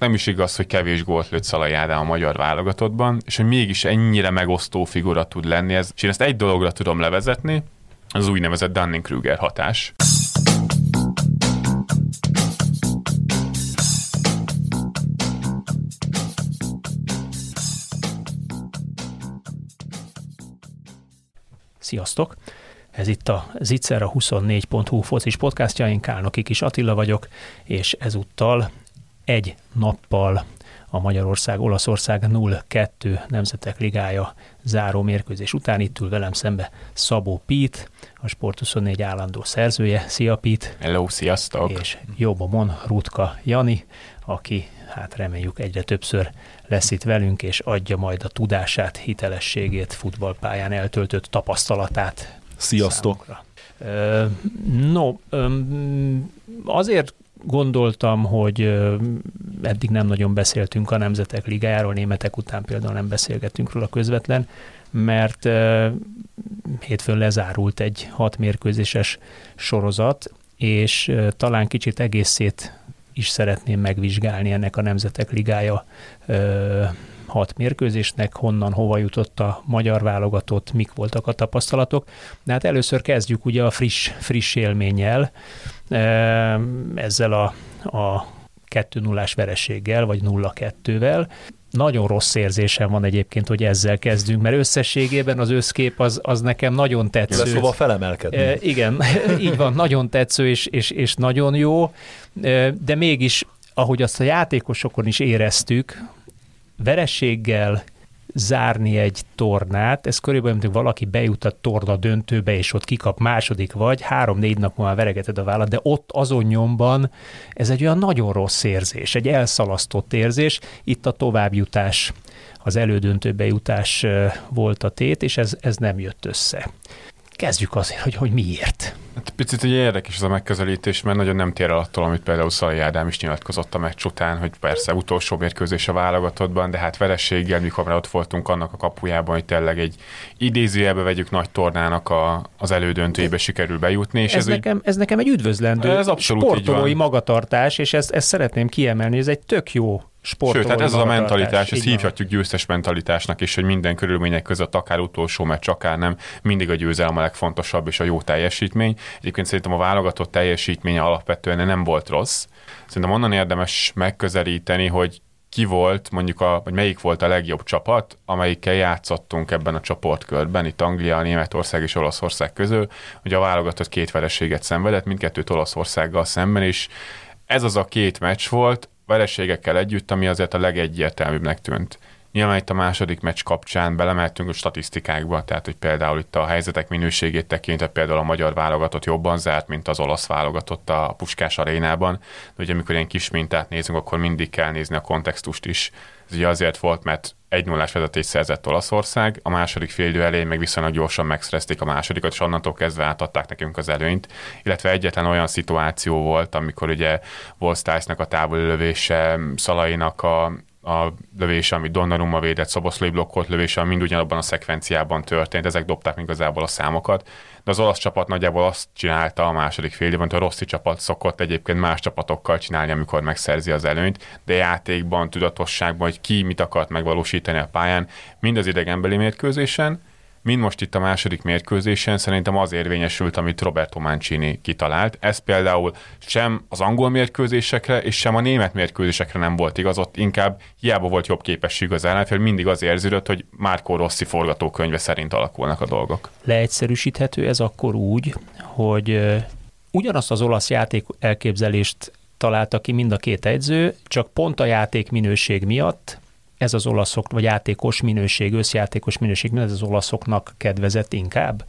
nem is igaz, hogy kevés gólt lőtt Szalai Ádám a magyar válogatottban, és hogy mégis ennyire megosztó figura tud lenni ez. És én ezt egy dologra tudom levezetni, az úgynevezett Dunning-Kruger hatás. Sziasztok! Ez itt a Zicser a 24.hu focis podcastja, én Kálnoki Kis Attila vagyok, és ezúttal egy nappal a Magyarország-Olaszország 0-2 Nemzetek Ligája záró mérkőzés után itt ül velem szembe Szabó Pít, a Sport24 állandó szerzője. Szia Pít! Hello, sziasztok! És Jobomon Rutka Jani, aki hát reméljük egyre többször lesz itt velünk, és adja majd a tudását, hitelességét, futballpályán eltöltött tapasztalatát. Sziasztok! Számunkra. No, azért gondoltam, hogy eddig nem nagyon beszéltünk a Nemzetek Ligájáról, németek után például nem beszélgettünk róla közvetlen, mert hétfőn lezárult egy hat mérkőzéses sorozat, és talán kicsit egészét is szeretném megvizsgálni ennek a Nemzetek Ligája hat mérkőzésnek, honnan, hova jutott a magyar válogatott, mik voltak a tapasztalatok. De hát először kezdjük ugye a friss, friss élménnyel, ezzel a, a 2 0 vereséggel, vagy 0-2-vel. Nagyon rossz érzésem van egyébként, hogy ezzel kezdünk, mert összességében az összkép az, az nekem nagyon tetsző. Lesz hova felemelkedni. E, igen, így van, nagyon tetsző és, és, és nagyon jó, de mégis, ahogy azt a játékosokon is éreztük, verességgel, zárni egy tornát, ez körülbelül, mint valaki bejut a torna döntőbe, és ott kikap második vagy, három-négy nap múlva veregeted a vállat, de ott azon nyomban ez egy olyan nagyon rossz érzés, egy elszalasztott érzés, itt a továbbjutás, az elődöntőbe jutás volt a tét, és ez, ez nem jött össze. Kezdjük azért, hogy, hogy miért. Hát picit ugye érdekes ez a megközelítés, mert nagyon nem tér el attól, amit például Szalai Ádám is nyilatkozott a meccs után, hogy persze utolsó mérkőzés a válogatottban, de hát verességgel, mikor már ott voltunk annak a kapujában, hogy tényleg egy idézőjelbe vegyük nagy tornának a, az elődöntőjébe sikerül bejutni. És ez, ez, nekem, úgy, ez nekem egy üdvözlendő ez sportolói magatartás, és ezt, ezt szeretném kiemelni, ez egy tök jó sportolói Sőt, tehát ez az a mentalitás, ezt hívhatjuk győztes mentalitásnak is, hogy minden körülmények között, akár utolsó meccs, akár nem, mindig a győzelem a legfontosabb, és a jó teljesítmény. Egyébként szerintem a válogatott teljesítménye alapvetően nem volt rossz. Szerintem onnan érdemes megközelíteni, hogy ki volt, mondjuk, a, vagy melyik volt a legjobb csapat, amelyikkel játszottunk ebben a csoportkörben, itt Anglia, Németország és Olaszország közül. Ugye a válogatott két vereséget szenvedett, mindkettőt Olaszországgal szemben, és ez az a két meccs volt, vereségekkel együtt, ami azért a legegyértelműbbnek tűnt. Nyilván itt a második meccs kapcsán belemeltünk a statisztikákba, tehát hogy például itt a helyzetek minőségét tekintve például a magyar válogatott jobban zárt, mint az olasz válogatott a Puskás arénában. De ugye amikor ilyen kis mintát nézünk, akkor mindig kell nézni a kontextust is. Ez ugye azért volt, mert egy 0 vezetés szerzett Olaszország, a második félidő elején meg viszonylag gyorsan megszerezték a másodikat, és onnantól kezdve átadták nekünk az előnyt, illetve egyetlen olyan szituáció volt, amikor ugye Wolstice-nak a távoli lövése, Szalainak a a lövése, amit Donnarumma védett, Szoboszlai blokkolt lövése, mind ugyanabban a szekvenciában történt, ezek dobták igazából a számokat, de az olasz csapat nagyjából azt csinálta a második fél időben, a Rossi csapat szokott egyébként más csapatokkal csinálni, amikor megszerzi az előnyt, de játékban, tudatosságban, hogy ki mit akart megvalósítani a pályán, mind az idegenbeli mérkőzésen, mind most itt a második mérkőzésen szerintem az érvényesült, amit Roberto Mancini kitalált. Ez például sem az angol mérkőzésekre, és sem a német mérkőzésekre nem volt igaz, ott inkább hiába volt jobb képesség az ellenfél, mindig az érződött, hogy Márkó Rossi forgatókönyve szerint alakulnak a dolgok. Leegyszerűsíthető ez akkor úgy, hogy ugyanazt az olasz játék elképzelést találta ki mind a két edző, csak pont a játék minőség miatt ez az olaszok, vagy játékos minőség, összjátékos minőség, ez az olaszoknak kedvezett inkább?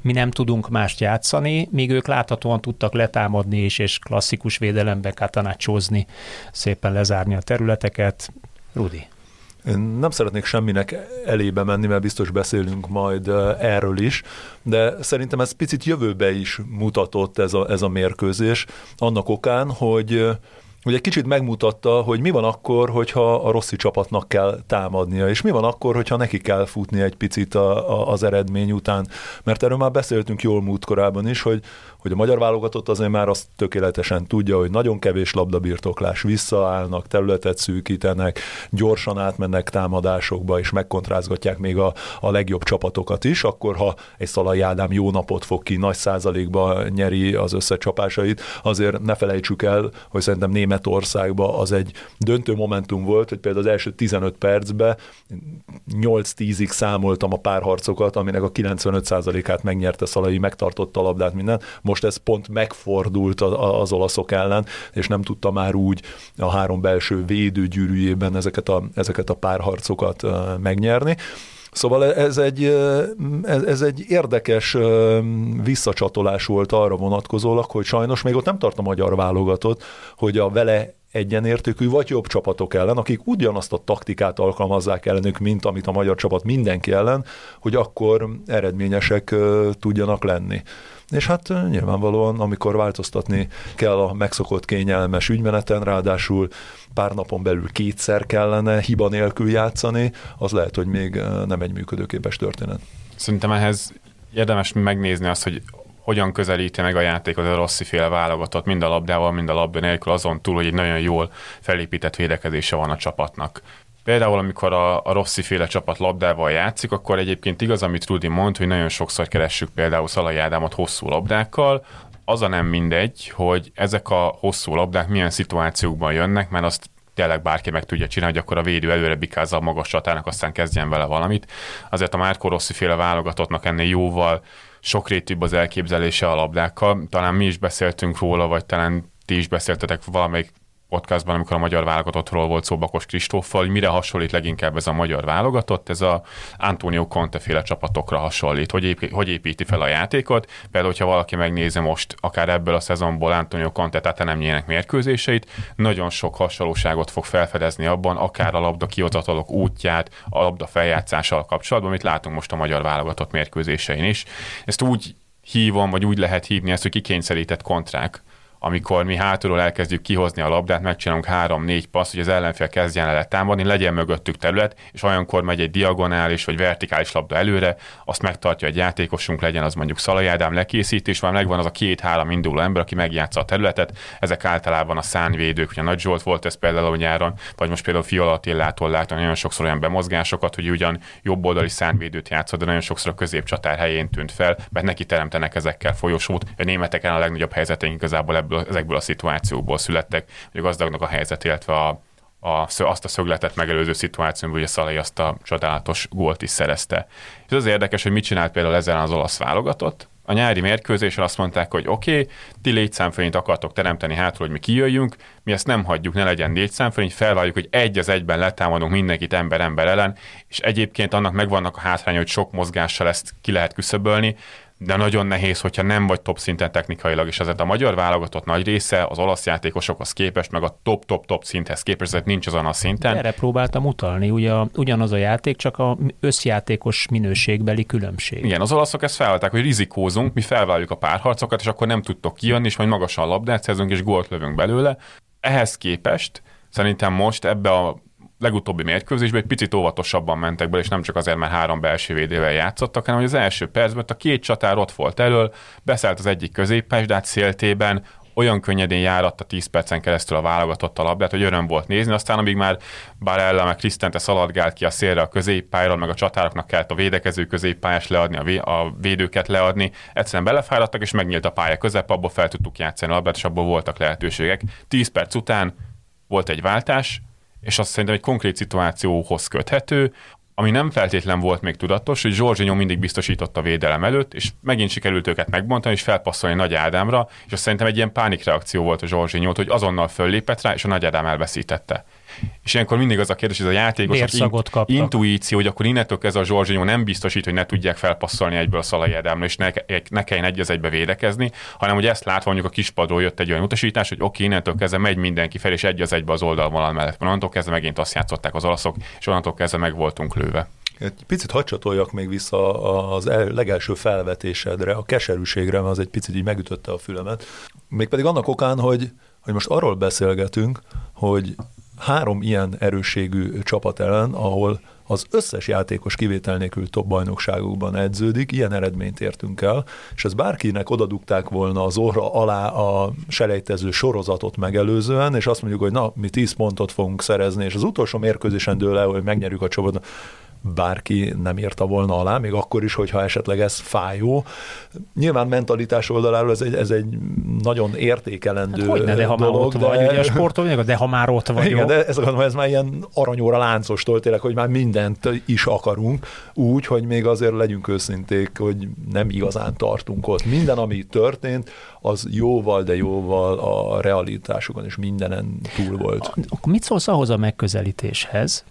Mi nem tudunk mást játszani, míg ők láthatóan tudtak letámadni is, és klasszikus védelembe katanácsozni, szépen lezárni a területeket. Rudi. Én nem szeretnék semminek elébe menni, mert biztos beszélünk majd erről is, de szerintem ez picit jövőbe is mutatott ez a, ez a mérkőzés, annak okán, hogy hogy egy kicsit megmutatta, hogy mi van akkor, hogyha a Rossi csapatnak kell támadnia, és mi van akkor, hogyha neki kell futni egy picit a, a, az eredmény után. Mert erről már beszéltünk jól múlt korában is, hogy, hogy a magyar válogatott azért már azt tökéletesen tudja, hogy nagyon kevés labdabirtoklás, visszaállnak, területet szűkítenek, gyorsan átmennek támadásokba, és megkontrázgatják még a, a legjobb csapatokat is, akkor ha egy Szalai Ádám jó napot fog ki, nagy százalékba nyeri az összecsapásait, azért ne felejtsük el, hogy szerintem Németországban az egy döntő momentum volt, hogy például az első 15 percben 8-10-ig számoltam a párharcokat, aminek a 95%-át megnyerte Szalai, megtartotta a labdát minden. Most ez pont megfordult az olaszok ellen, és nem tudta már úgy a három belső védőgyűrűjében ezeket a, ezeket a párharcokat megnyerni. Szóval ez egy, ez, ez egy érdekes visszacsatolás volt arra vonatkozólag, hogy sajnos még ott nem tart a magyar válogatott, hogy a vele egyenértékű vagy jobb csapatok ellen, akik ugyanazt a taktikát alkalmazzák ellenük, mint amit a magyar csapat mindenki ellen, hogy akkor eredményesek tudjanak lenni. És hát nyilvánvalóan, amikor változtatni kell a megszokott kényelmes ügymeneten, ráadásul pár napon belül kétszer kellene hiba nélkül játszani, az lehet, hogy még nem egy működőképes történet. Szerintem ehhez érdemes megnézni azt, hogy hogyan közelíti meg a játékot a Rossi féle válogatott, mind a labdával, mind a labda nélkül, azon túl, hogy egy nagyon jól felépített védekezése van a csapatnak. Például, amikor a, a Rossi féle csapat labdával játszik, akkor egyébként igaz, amit Rudi mond, hogy nagyon sokszor keressük például Szalai Ádámot hosszú labdákkal, az a nem mindegy, hogy ezek a hosszú labdák milyen szituációkban jönnek, mert azt tényleg bárki meg tudja csinálni, hogy akkor a védő előre bikázza a magas csatának, aztán kezdjen vele valamit. Azért a Márko Rossi féle válogatottnak ennél jóval sokrétűbb az elképzelése a labdákkal. Talán mi is beszéltünk róla, vagy talán ti is beszéltetek valamelyik podcastban, amikor a magyar válogatottról volt szó Bakos Kristóffal, hogy mire hasonlít leginkább ez a magyar válogatott, ez a Antonio Conte féle csapatokra hasonlít, hogy, építi, hogy építi fel a játékot. Például, hogyha valaki megnézi most akár ebből a szezonból Antonio Conte tehát nem nyének mérkőzéseit, nagyon sok hasonlóságot fog felfedezni abban, akár a labda kihozatalok útját, a labda feljátszással kapcsolatban, amit látunk most a magyar válogatott mérkőzésein is. Ezt úgy hívom, vagy úgy lehet hívni ezt, hogy kikényszerített kontrák amikor mi hátulról elkezdjük kihozni a labdát, megcsinálunk három-négy passz, hogy az ellenfél kezdjen el támadni, legyen mögöttük terület, és olyankor megy egy diagonális vagy vertikális labda előre, azt megtartja egy játékosunk, legyen az mondjuk Szalajádám lekészít, és már megvan az a két-három induló ember, aki megjátsza a területet. Ezek általában a szánvédők, ugye Nagy Zsolt volt ez például nyáron, vagy most például Fiola Attillától látom nagyon sokszor olyan bemozgásokat, hogy ugyan jobb oldali szánvédőt játszott, de nagyon sokszor a középcsatár helyén tűnt fel, mert neki teremtenek ezekkel folyosót. A németeken a legnagyobb helyzeteink igazából ebből ebből, ezekből a szituációkból születtek, hogy a gazdagnak a helyzet, illetve a, a, azt a szögletet megelőző szituációban, a Szalai azt a csodálatos gólt is szerezte. És az érdekes, hogy mit csinált például ezzel az olasz válogatott. A nyári mérkőzésen azt mondták, hogy oké, okay, ti létszámfölényt akartok teremteni hátul, hogy mi kijöjjünk, mi ezt nem hagyjuk, ne legyen létszámfölény, felváljuk, hogy egy az egyben letámadunk mindenkit ember-ember ellen, és egyébként annak megvannak a hátránya, hogy sok mozgással ezt ki lehet küszöbölni, de nagyon nehéz, hogyha nem vagy top szinten technikailag, és ezért a magyar válogatott nagy része az olasz játékosokhoz képest, meg a top-top-top szinthez képest, ezért nincs azon a szinten. Erre próbáltam utalni, ugye ugyanaz a játék, csak a összjátékos minőségbeli különbség. Igen, az olaszok ezt felválták, hogy rizikózunk, mi felváljuk a párharcokat, és akkor nem tudtok kijönni, és majd magasan labdát szerzünk, és gólt lövünk belőle. Ehhez képest szerintem most ebbe a legutóbbi mérkőzésben egy picit óvatosabban mentek be, és nem csak azért, mert három belső védővel játszottak, hanem hogy az első percben a két csatár ott volt elől, beszállt az egyik középpes, de hát széltében olyan könnyedén járatta 10 percen keresztül a válogatott a labdát, hogy öröm volt nézni, aztán amíg már Barella meg Krisztente szaladgált ki a szélre a középpályáról, meg a csatároknak kellett a védekező középpályás leadni, a, a védőket leadni, egyszerűen belefáradtak, és megnyílt a pálya közep, abból fel tudtuk játszani a labdát, és abból voltak lehetőségek. 10 perc után volt egy váltás, és azt szerintem egy konkrét szituációhoz köthető, ami nem feltétlen volt még tudatos, hogy Zsorzsinyó mindig biztosított a védelem előtt, és megint sikerült őket megbontani, és felpasszolni Nagy Ádámra, és azt szerintem egy ilyen pánikreakció volt a Zsorzsinyót, hogy azonnal föllépett rá, és a Nagy Ádám elveszítette. És ilyenkor mindig az a kérdés, hogy ez a játékos in, intuíció, hogy akkor innentől ez a Zsorzsinyó nem biztosít, hogy ne tudják felpasszolni egyből a Szalai Ádámra, és ne, ne kelljen egy az egybe védekezni, hanem hogy ezt látva mondjuk a kispadról jött egy olyan utasítás, hogy oké, okay, innentől kezdve megy mindenki fel, és egy az egybe az oldalvonal mellett. Onnantól kezdve megint azt játszották az olaszok, és onnantól kezdve meg voltunk lőve. Egy picit hadd még vissza az el, legelső felvetésedre, a keserűségre, mert az egy picit így megütötte a fülemet. Mégpedig annak okán, hogy, hogy most arról beszélgetünk, hogy három ilyen erősségű csapat ellen, ahol az összes játékos kivétel nélkül top bajnokságokban edződik, ilyen eredményt értünk el, és ez bárkinek odadugták volna az orra alá a selejtező sorozatot megelőzően, és azt mondjuk, hogy na, mi 10 pontot fogunk szerezni, és az utolsó mérkőzésen dől el, hogy megnyerjük a csoportot, bárki nem írta volna alá, még akkor is, hogyha esetleg ez fájó. Nyilván mentalitás oldaláról ez egy, ez egy nagyon értékelendő hát hogyne, de ha dolog, már ott de... vagy, ugye a sportolók, de ha már ott vagy. Igen, de ez, ez már ilyen aranyóra láncostól tényleg, hogy már mindent is akarunk, úgy, hogy még azért legyünk őszinték, hogy nem igazán tartunk ott. Minden, ami történt, az jóval, de jóval a realitásukon és mindenen túl volt. Akkor mit szólsz ahhoz a megközelítéshez,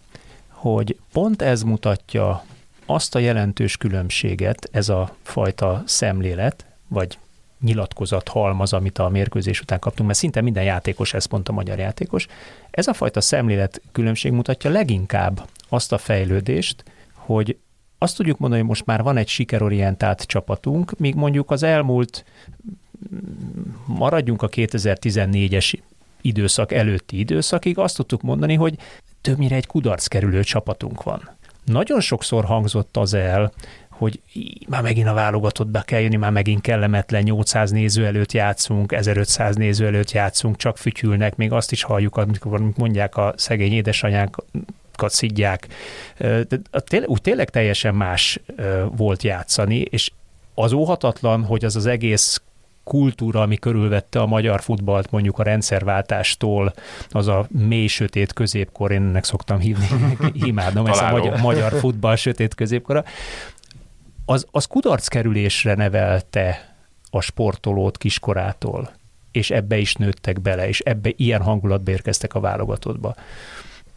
hogy pont ez mutatja azt a jelentős különbséget, ez a fajta szemlélet, vagy nyilatkozat halmaz, amit a mérkőzés után kaptunk, mert szinte minden játékos, ez pont a magyar játékos. Ez a fajta szemlélet különbség mutatja leginkább azt a fejlődést, hogy azt tudjuk mondani, hogy most már van egy sikerorientált csapatunk, míg mondjuk az elmúlt, maradjunk a 2014-es időszak előtti időszakig, azt tudtuk mondani, hogy többnyire egy kudarc kerülő csapatunk van. Nagyon sokszor hangzott az el, hogy már megint a válogatottba kell jönni, már megint kellemetlen, 800 néző előtt játszunk, 1500 néző előtt játszunk, csak fütyülnek, még azt is halljuk, amikor mondják a szegény édesanyánkat szidják. De úgy tényleg teljesen más volt játszani, és az óhatatlan, hogy az az egész kultúra, ami körülvette a magyar futballt mondjuk a rendszerváltástól, az a mély sötét középkor, én ennek szoktam hívni, imádom ezt a magyar, magyar futball sötét középkora, az, az kudarckerülésre nevelte a sportolót kiskorától, és ebbe is nőttek bele, és ebbe ilyen hangulatba érkeztek a válogatottba.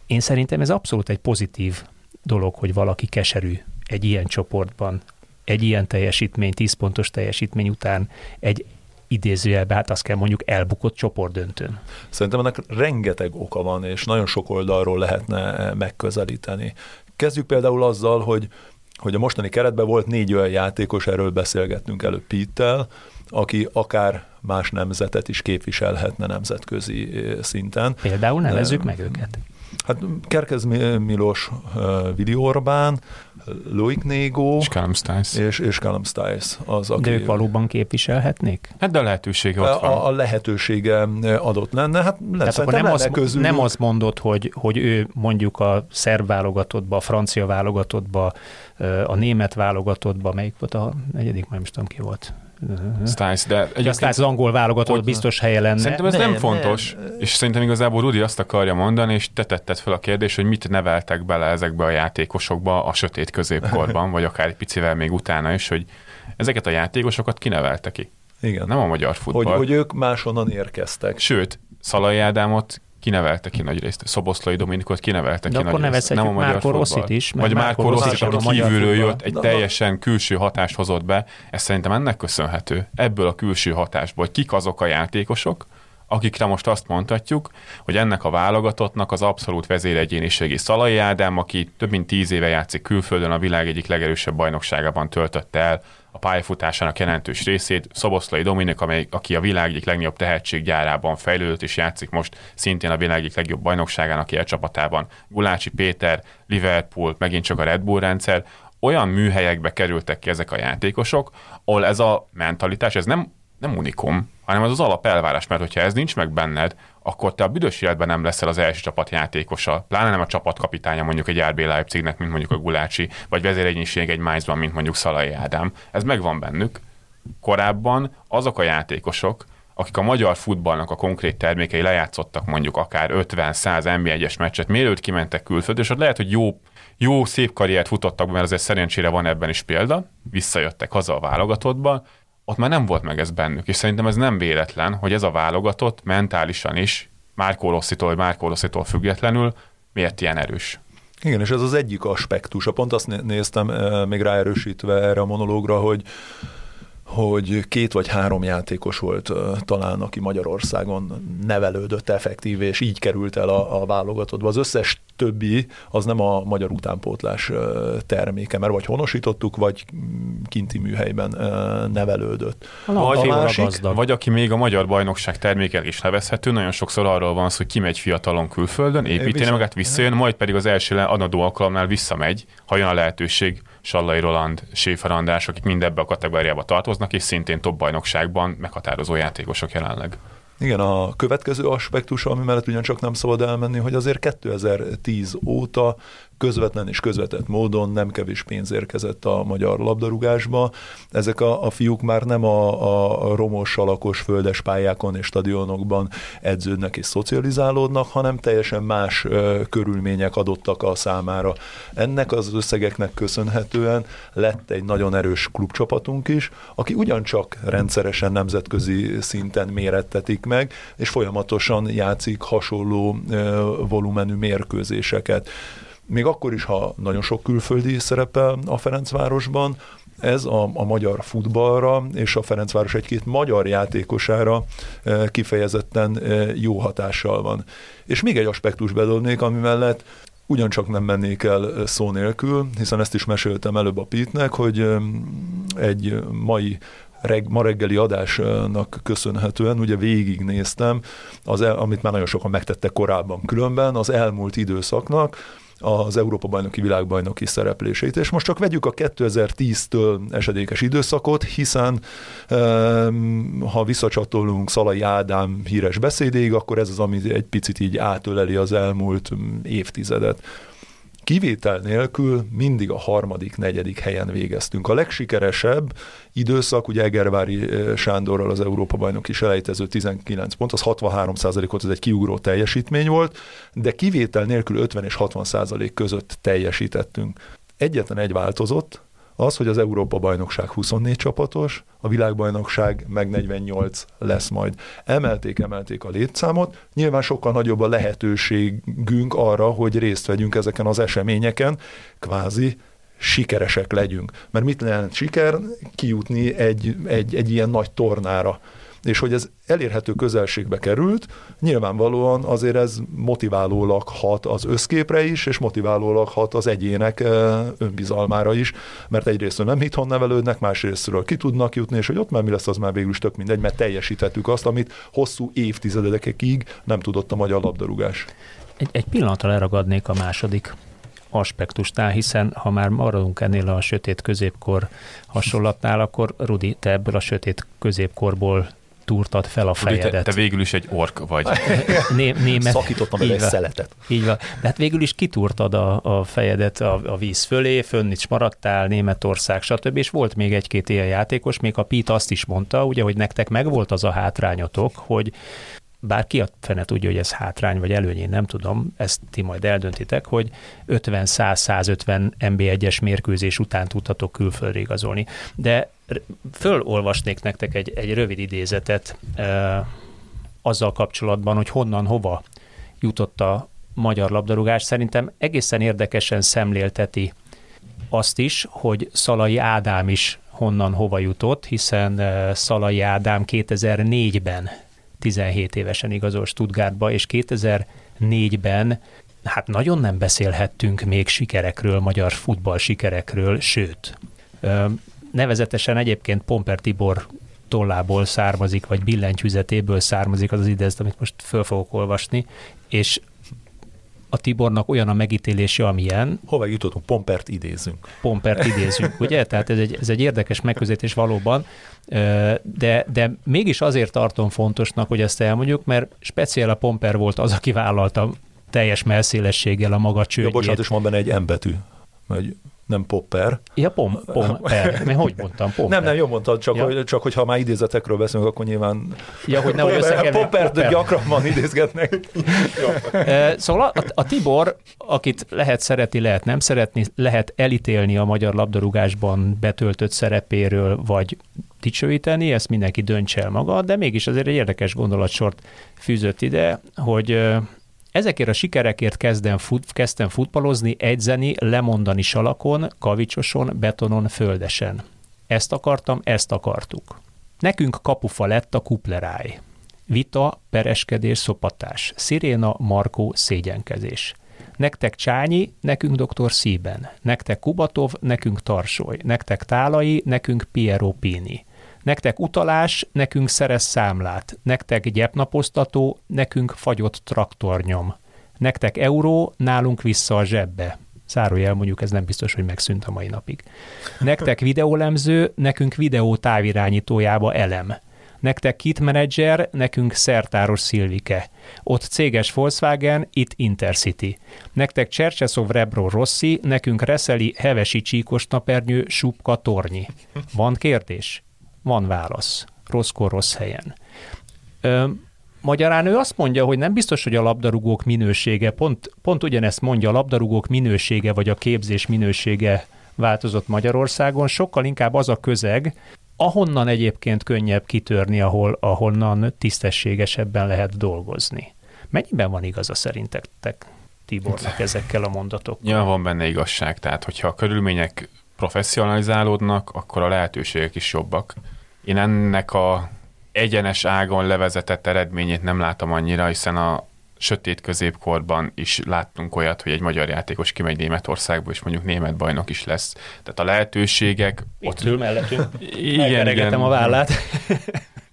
Én szerintem ez abszolút egy pozitív dolog, hogy valaki keserű egy ilyen csoportban, egy ilyen teljesítmény, 10 pontos teljesítmény után egy idézőjelben, hát azt kell mondjuk elbukott csoportdöntőn. Szerintem ennek rengeteg oka van, és nagyon sok oldalról lehetne megközelíteni. Kezdjük például azzal, hogy hogy a mostani keretben volt négy olyan játékos, erről beszélgettünk előbb Pittel, aki akár más nemzetet is képviselhetne nemzetközi szinten. Például nevezzük meg őket. Hát Kerkez Milos, Vili Orbán, Loic Négo és Callum Stiles. És, és Callum Stiles az, aki... De ők valóban képviselhetnék? Hát de a lehetősége ott van. A, a lehetősége adott lenne. Hát lesz, akkor nem, az, közül... nem azt mondod, hogy, hogy ő mondjuk a szerb válogatottba, a francia válogatottba, a német válogatottba, melyik volt a negyedik, már nem tudom ki volt. Stiles, de egyébként... az angol válogatott ott, biztos helye lenne. Szerintem ez nem, nem fontos, nem. és szerintem igazából Rudi azt akarja mondani, és te tetted fel a kérdést, hogy mit neveltek bele ezekbe a játékosokba a sötét középkorban, vagy akár egy picivel még utána is, hogy ezeket a játékosokat kinevelte ki. Igen. Nem a magyar futball. Hogy, hogy ők máshonnan érkeztek. Sőt, Szalai Ádámot kinevelte ki nagy részt. Szoboszlai Dominikot kinevelte ki De nagy részt. Nem a magyar Márko Rosszit is. Vagy Márko Rosszit, aki kívülről jött, egy teljesen külső hatást hozott be. Ez szerintem ennek köszönhető. Ebből a külső hatásból, hogy kik azok a játékosok, akikre most azt mondhatjuk, hogy ennek a válogatottnak az abszolút vezéregyéniségi Szalai Ádám, aki több mint tíz éve játszik külföldön, a világ egyik legerősebb bajnokságában töltötte el a pályafutásának jelentős részét. Szoboszlai Dominik, amely, aki a világ egyik legnagyobb tehetséggyárában fejlődött és játszik most szintén a világ egyik legjobb bajnokságának élcsapatában. Gulácsi Péter, Liverpool, megint csak a Red Bull rendszer, olyan műhelyekbe kerültek ki ezek a játékosok, ahol ez a mentalitás, ez nem, nem unikum, hanem az az alapelvárás, mert hogyha ez nincs meg benned, akkor te a büdös életben nem leszel az első csapat játékosa, pláne nem a csapatkapitánya mondjuk egy RB Leipzignek, mint mondjuk a Gulácsi, vagy vezéregyénység egy Mainzban, mint mondjuk Szalai Ádám. Ez megvan bennük. Korábban azok a játékosok, akik a magyar futballnak a konkrét termékei lejátszottak mondjuk akár 50-100 NB1-es meccset, mielőtt kimentek külföldre, és ott lehet, hogy jó, jó, szép karriert futottak, mert azért szerencsére van ebben is példa, visszajöttek haza a válogatottba, ott már nem volt meg ez bennük, és szerintem ez nem véletlen, hogy ez a válogatott mentálisan is, Márkó Rosszitól, Márkó Rosszitól függetlenül miért ilyen erős. Igen, és ez az egyik aspektus. Pont azt néztem eh, még ráerősítve erre a monológra, hogy hogy két vagy három játékos volt talán, aki Magyarországon nevelődött effektív, és így került el a, a válogatottba. Az összes többi az nem a magyar utánpótlás terméke, mert vagy honosítottuk, vagy kinti műhelyben nevelődött. Vagy, a másik, vagy aki még a magyar bajnokság termékel is nevezhető, nagyon sokszor arról van szó, hogy kimegy fiatalon külföldön, építi magát, visszajön, majd pedig az első adadó alkalomnál visszamegy, ha jön a lehetőség, Sallai Roland, Séfer András, akik mind ebbe a kategóriába tartoznak, és szintén top bajnokságban meghatározó játékosok jelenleg. Igen, a következő aspektus, ami mellett ugyancsak nem szabad elmenni, hogy azért 2010 óta közvetlen és közvetett módon nem kevés pénz érkezett a magyar labdarúgásba. Ezek a, a fiúk már nem a, a romos, alakos földes pályákon és stadionokban edződnek és szocializálódnak, hanem teljesen más ö, körülmények adottak a számára. Ennek az összegeknek köszönhetően lett egy nagyon erős klubcsapatunk is, aki ugyancsak rendszeresen nemzetközi szinten mérettetik meg, és folyamatosan játszik hasonló ö, volumenű mérkőzéseket még akkor is, ha nagyon sok külföldi szerepel a Ferencvárosban, ez a, a magyar futballra és a Ferencváros egy-két magyar játékosára e, kifejezetten e, jó hatással van. És még egy aspektus bedobnék, ami mellett ugyancsak nem mennék el szó nélkül, hiszen ezt is meséltem előbb a Pitnek, hogy egy mai reg, ma reggeli adásnak köszönhetően ugye végignéztem, az el, amit már nagyon sokan megtettek korábban különben, az elmúlt időszaknak, az Európa bajnoki világbajnoki szereplését. És most csak vegyük a 2010-től esedékes időszakot, hiszen ha visszacsatolunk Szalai Ádám híres beszédéig, akkor ez az, ami egy picit így átöleli az elmúlt évtizedet. Kivétel nélkül mindig a harmadik, negyedik helyen végeztünk. A legsikeresebb időszak, ugye Egervári Sándorral az Európa bajnok is elejtező 19 pont, az 63 volt, ez egy kiugró teljesítmény volt, de kivétel nélkül 50 és 60 százalék között teljesítettünk. Egyetlen egy változott, az, hogy az Európa-bajnokság 24 csapatos, a világbajnokság meg 48 lesz majd. Emelték, emelték a létszámot, nyilván sokkal nagyobb a lehetőségünk arra, hogy részt vegyünk ezeken az eseményeken, kvázi sikeresek legyünk. Mert mit lehet siker? Kijutni egy, egy, egy ilyen nagy tornára és hogy ez elérhető közelségbe került, nyilvánvalóan azért ez motiválólag hat az összképre is, és motiválólag hat az egyének önbizalmára is, mert egyrészt nem itthon nevelődnek, másrésztről ki tudnak jutni, és hogy ott már mi lesz, az már végül is tök mindegy, mert teljesítettük azt, amit hosszú évtizedekig nem tudott a magyar labdarúgás. Egy, egy pillanatra leragadnék a második aspektustál, hiszen ha már maradunk ennél a sötét középkor hasonlatnál, akkor Rudi, te ebből a sötét középkorból túrtad fel a fejedet. Te, te végül is egy ork vagy. Né, német, Szakítottam egy szeletet. Így van. De hát végül is kitúrtad a, a fejedet a, a víz fölé, fönn is maradtál, Németország, stb. És volt még egy-két ilyen játékos, még a Pete azt is mondta, ugye, hogy nektek megvolt az a hátrányotok, hogy bár ki a fene tudja, hogy ez hátrány vagy előny, én nem tudom, ezt ti majd eldöntitek, hogy 50-100-150 MB1-es mérkőzés után tudhatok külföldre igazolni. De fölolvasnék nektek egy, egy rövid idézetet e, azzal kapcsolatban, hogy honnan, hova jutott a magyar labdarúgás. Szerintem egészen érdekesen szemlélteti azt is, hogy Szalai Ádám is honnan hova jutott, hiszen Szalai Ádám 2004-ben 17 évesen igazol Stuttgartba, és 2004-ben hát nagyon nem beszélhettünk még sikerekről, magyar futball sikerekről, sőt, nevezetesen egyébként Pomper Tibor tollából származik, vagy billentyűzetéből származik az az idézet, amit most föl fogok olvasni, és a Tibornak olyan a megítélése, amilyen. Hova jutottunk? Pompert idézünk. Pompert idézünk, ugye? Tehát ez egy, ez egy érdekes megközelítés valóban, de, de mégis azért tartom fontosnak, hogy ezt elmondjuk, mert speciál a Pomper volt az, aki vállalta teljes melszélességgel a maga csődjét. Ja, bocsánat, és van benne egy embetű. Hogy nem popper. Ja, pom, pomper. Mert hogy mondtam? Pomper. Nem, nem, jó mondtad, csak, ja. hogy, csak hogyha már idézetekről beszélünk, akkor nyilván ja, hogy nehogy popper, popper, de gyakrabban idézgetnek. szóval a, a Tibor, akit lehet szeretni, lehet nem szeretni, lehet elítélni a magyar labdarúgásban betöltött szerepéről, vagy dicsőíteni, ezt mindenki döntse el maga, de mégis azért egy érdekes gondolatsort fűzött ide, hogy Ezekért a sikerekért kezdem, fut, kezdtem futballozni, egyzeni, lemondani salakon, kavicsoson, betonon, földesen. Ezt akartam, ezt akartuk. Nekünk kapufa lett a kupleráj. Vita, pereskedés, szopatás. Sziréna, markó, szégyenkezés. Nektek Csányi, nekünk dr. Szíben. Nektek Kubatov, nekünk Tarsoly. Nektek Tálai, nekünk Piero Pini. Nektek utalás, nekünk szerez számlát. Nektek gyepnaposztató, nekünk fagyott traktornyom. Nektek euró, nálunk vissza a zsebbe. Zárójel mondjuk ez nem biztos, hogy megszűnt a mai napig. Nektek videólemző, nekünk videó távirányítójába elem. Nektek kit menedzser, nekünk szertáros Szilvike. Ott céges Volkswagen, itt Intercity. Nektek Csercseszov Rebro Rossi, nekünk Reszeli Hevesi Csíkos Napernyő Supka Tornyi. Van kérdés? Van válasz. Rosszkor rossz helyen. Ö, Magyarán ő azt mondja, hogy nem biztos, hogy a labdarúgók minősége, pont, pont ugyanezt mondja, a labdarúgók minősége vagy a képzés minősége változott Magyarországon, sokkal inkább az a közeg, ahonnan egyébként könnyebb kitörni, ahol, ahonnan tisztességesebben lehet dolgozni. Mennyiben van igaza szerintetek Tibornak ezekkel a mondatokkal? Ja, van benne igazság. Tehát, hogyha a körülmények professzionalizálódnak, akkor a lehetőségek is jobbak. Én ennek a egyenes ágon levezetett eredményét nem látom annyira, hiszen a sötét középkorban is láttunk olyat, hogy egy magyar játékos kimegy Németországba, és mondjuk német bajnok is lesz. Tehát a lehetőségek... Itt ott ül mellettünk. Igen, igen. a vállát.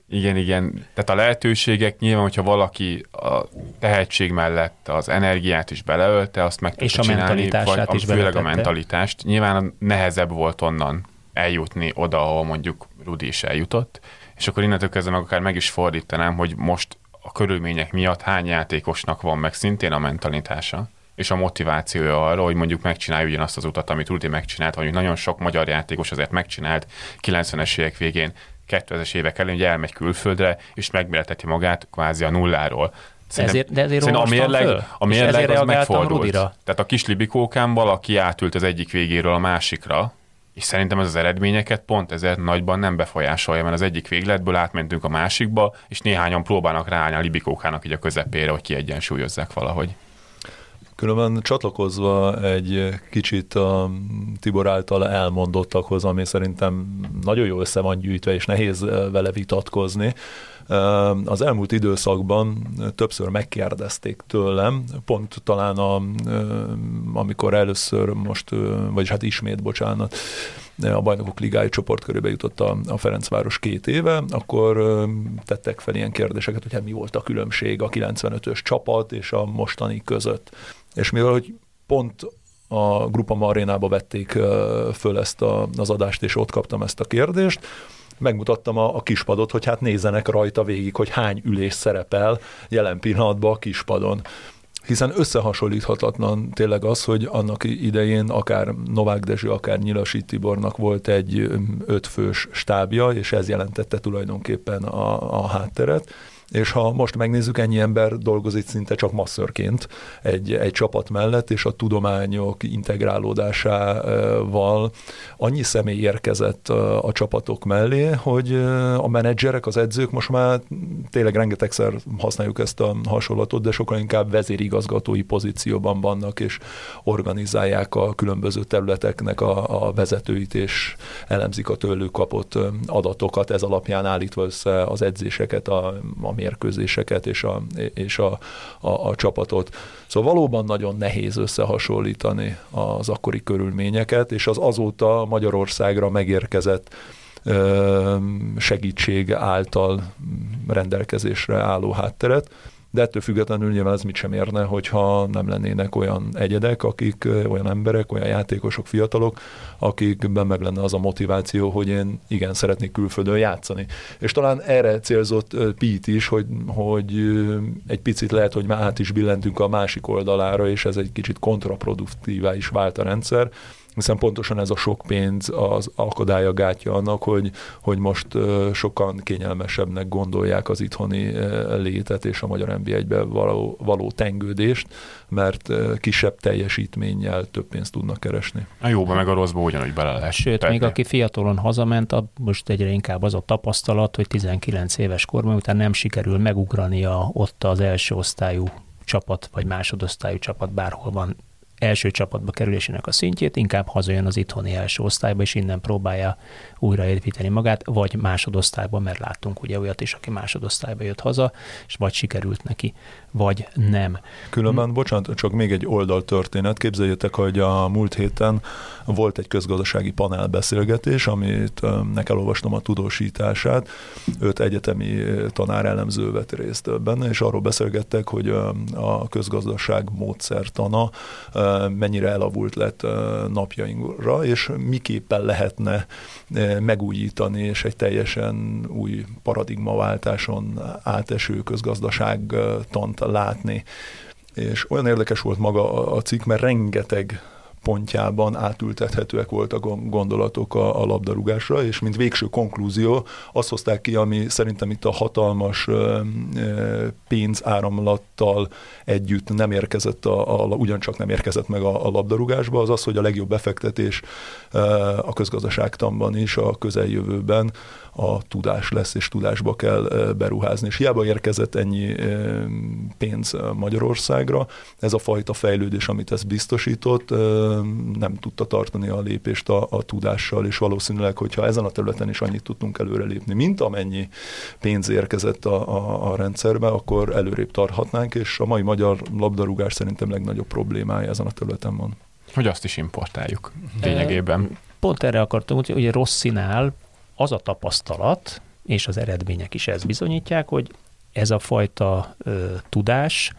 Igen, igen. Tehát a lehetőségek nyilván, hogyha valaki a tehetség mellett az energiát is beleölte, azt meg És a csinálni, mentalitását vagy, is Főleg beletette. a mentalitást. Nyilván nehezebb volt onnan eljutni oda, ahol mondjuk Rudi is eljutott, és akkor innentől kezdve meg akár meg is fordítanám, hogy most a körülmények miatt hány játékosnak van meg szintén a mentalitása, és a motivációja arra, hogy mondjuk megcsinálja ugyanazt az utat, amit Rudi megcsinált, vagy nagyon sok magyar játékos azért megcsinált 90-es évek végén, 2000-es évek elején, hogy elmegy külföldre, és megméreteti magát kvázi a nulláról. Szerintem, ezért, de ezért a mérleg, föl? a mérleg az megfordult. Rudira? Tehát a kis libikókán valaki átült az egyik végéről a másikra, és szerintem ez az eredményeket pont ezért nagyban nem befolyásolja, mert az egyik végletből átmentünk a másikba, és néhányan próbálnak ráállni a libikókának így a közepére, hogy kiegyensúlyozzák valahogy. Különben csatlakozva egy kicsit a Tibor által elmondottakhoz, ami szerintem nagyon jó össze van gyűjtve, és nehéz vele vitatkozni, az elmúlt időszakban többször megkérdezték tőlem, pont talán a, amikor először most, vagyis hát ismét, bocsánat, a bajnokok ligája csoportkörébe jutott a, a Ferencváros két éve, akkor tettek fel ilyen kérdéseket, hogy hát mi volt a különbség a 95-ös csapat és a mostani között. És mivel, hogy pont a Grupa Marénába vették föl ezt a, az adást, és ott kaptam ezt a kérdést, megmutattam a, a kispadot, hogy hát nézzenek rajta végig, hogy hány ülés szerepel jelen pillanatban a kispadon. Hiszen összehasonlíthatatlan tényleg az, hogy annak idején akár Novák Dezső, akár Nyilasi Tibornak volt egy ötfős stábja, és ez jelentette tulajdonképpen a, a hátteret, és ha most megnézzük, ennyi ember dolgozik szinte csak masszörként egy, egy csapat mellett, és a tudományok integrálódásával annyi személy érkezett a, csapatok mellé, hogy a menedzserek, az edzők most már tényleg rengetegszer használjuk ezt a hasonlatot, de sokkal inkább vezérigazgatói pozícióban vannak, és organizálják a különböző területeknek a, a vezetőit, és elemzik a tőlük kapott adatokat, ez alapján állítva össze az edzéseket, a, a mérkőzéseket és a, és a, a, a csapatot. Szóval valóban nagyon nehéz összehasonlítani az akkori körülményeket, és az azóta Magyarországra megérkezett segítség által rendelkezésre álló hátteret de ettől függetlenül nyilván ez mit sem érne, hogyha nem lennének olyan egyedek, akik, olyan emberek, olyan játékosok, fiatalok, akikben meg lenne az a motiváció, hogy én igen, szeretnék külföldön játszani. És talán erre célzott Pete is, hogy, hogy egy picit lehet, hogy már át is billentünk a másik oldalára, és ez egy kicsit kontraproduktívá is vált a rendszer, hiszen pontosan ez a sok pénz az akadálya gátja annak, hogy, hogy most sokan kényelmesebbnek gondolják az itthoni létet és a magyar NB1-be való, való tengődést, mert kisebb teljesítménnyel több pénzt tudnak keresni. A jóban meg a rosszba ugyanúgy bele lehet. Sőt, tenni. még aki fiatalon hazament, most egyre inkább az a tapasztalat, hogy 19 éves korban után nem sikerül megugrania ott az első osztályú csapat, vagy másodosztályú csapat bárhol van első csapatba kerülésének a szintjét, inkább hazajön az itthoni első osztályba, és innen próbálja újraépíteni magát, vagy másodosztályba, mert láttunk ugye olyat is, aki másodosztályba jött haza, és vagy sikerült neki, vagy nem. Különben, hm. bocsánat, csak még egy oldaltörténet. Képzeljétek, hogy a múlt héten volt egy közgazdasági panelbeszélgetés, amit nek elolvastam a tudósítását. Öt egyetemi tanár elemző vett részt benne, és arról beszélgettek, hogy a közgazdaság módszertana mennyire elavult lett napjainkra, és miképpen lehetne megújítani, és egy teljesen új paradigmaváltáson áteső közgazdaságtant látni. És olyan érdekes volt maga a cikk, mert rengeteg pontjában átültethetőek voltak a gondolatok a, a labdarúgásra, és mint végső konklúzió azt hozták ki, ami szerintem itt a hatalmas pénzáramlattal együtt nem érkezett, a, a, ugyancsak nem érkezett meg a, a labdarúgásba, az az, hogy a legjobb befektetés a közgazdaságtanban is a közeljövőben a tudás lesz, és tudásba kell beruházni. És hiába érkezett ennyi pénz Magyarországra, ez a fajta fejlődés, amit ez biztosított, nem tudta tartani a lépést a, a tudással, és valószínűleg, hogyha ezen a területen is annyit tudtunk előrelépni, mint amennyi pénz érkezett a, a, a rendszerbe, akkor előrébb tarthatnánk, és a mai magyar labdarúgás szerintem legnagyobb problémája ezen a területen van. Hogy azt is importáljuk lényegében. Pont erre akartam, hogy ugye Rosszinál az a tapasztalat, és az eredmények is ezt bizonyítják, hogy ez a fajta ö, tudás,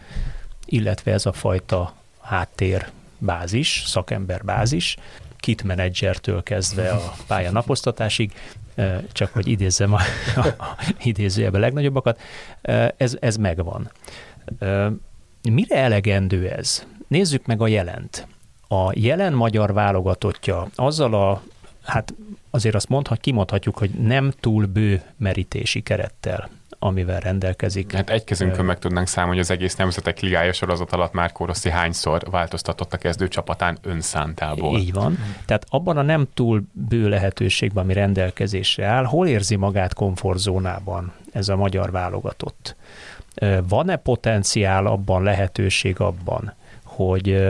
illetve ez a fajta háttér bázis, szakember bázis, kit menedzsertől kezdve a pálya naposztatásig, csak hogy idézzem a, a, a idézőjebe legnagyobbakat, ez, ez megvan. Mire elegendő ez? Nézzük meg a jelent. A jelen magyar válogatottja azzal a hát azért azt mondhat, kimondhatjuk, hogy nem túl bő merítési kerettel amivel rendelkezik. Hát egy kezünkön meg tudnánk számolni, hogy az egész Nemzetek Ligája sorozat alatt már Rossi hányszor változtatott a kezdő csapatán önszántából. Így van. Tehát abban a nem túl bő lehetőségben, ami rendelkezésre áll, hol érzi magát komfortzónában ez a magyar válogatott? Van-e potenciál abban, lehetőség abban, hogy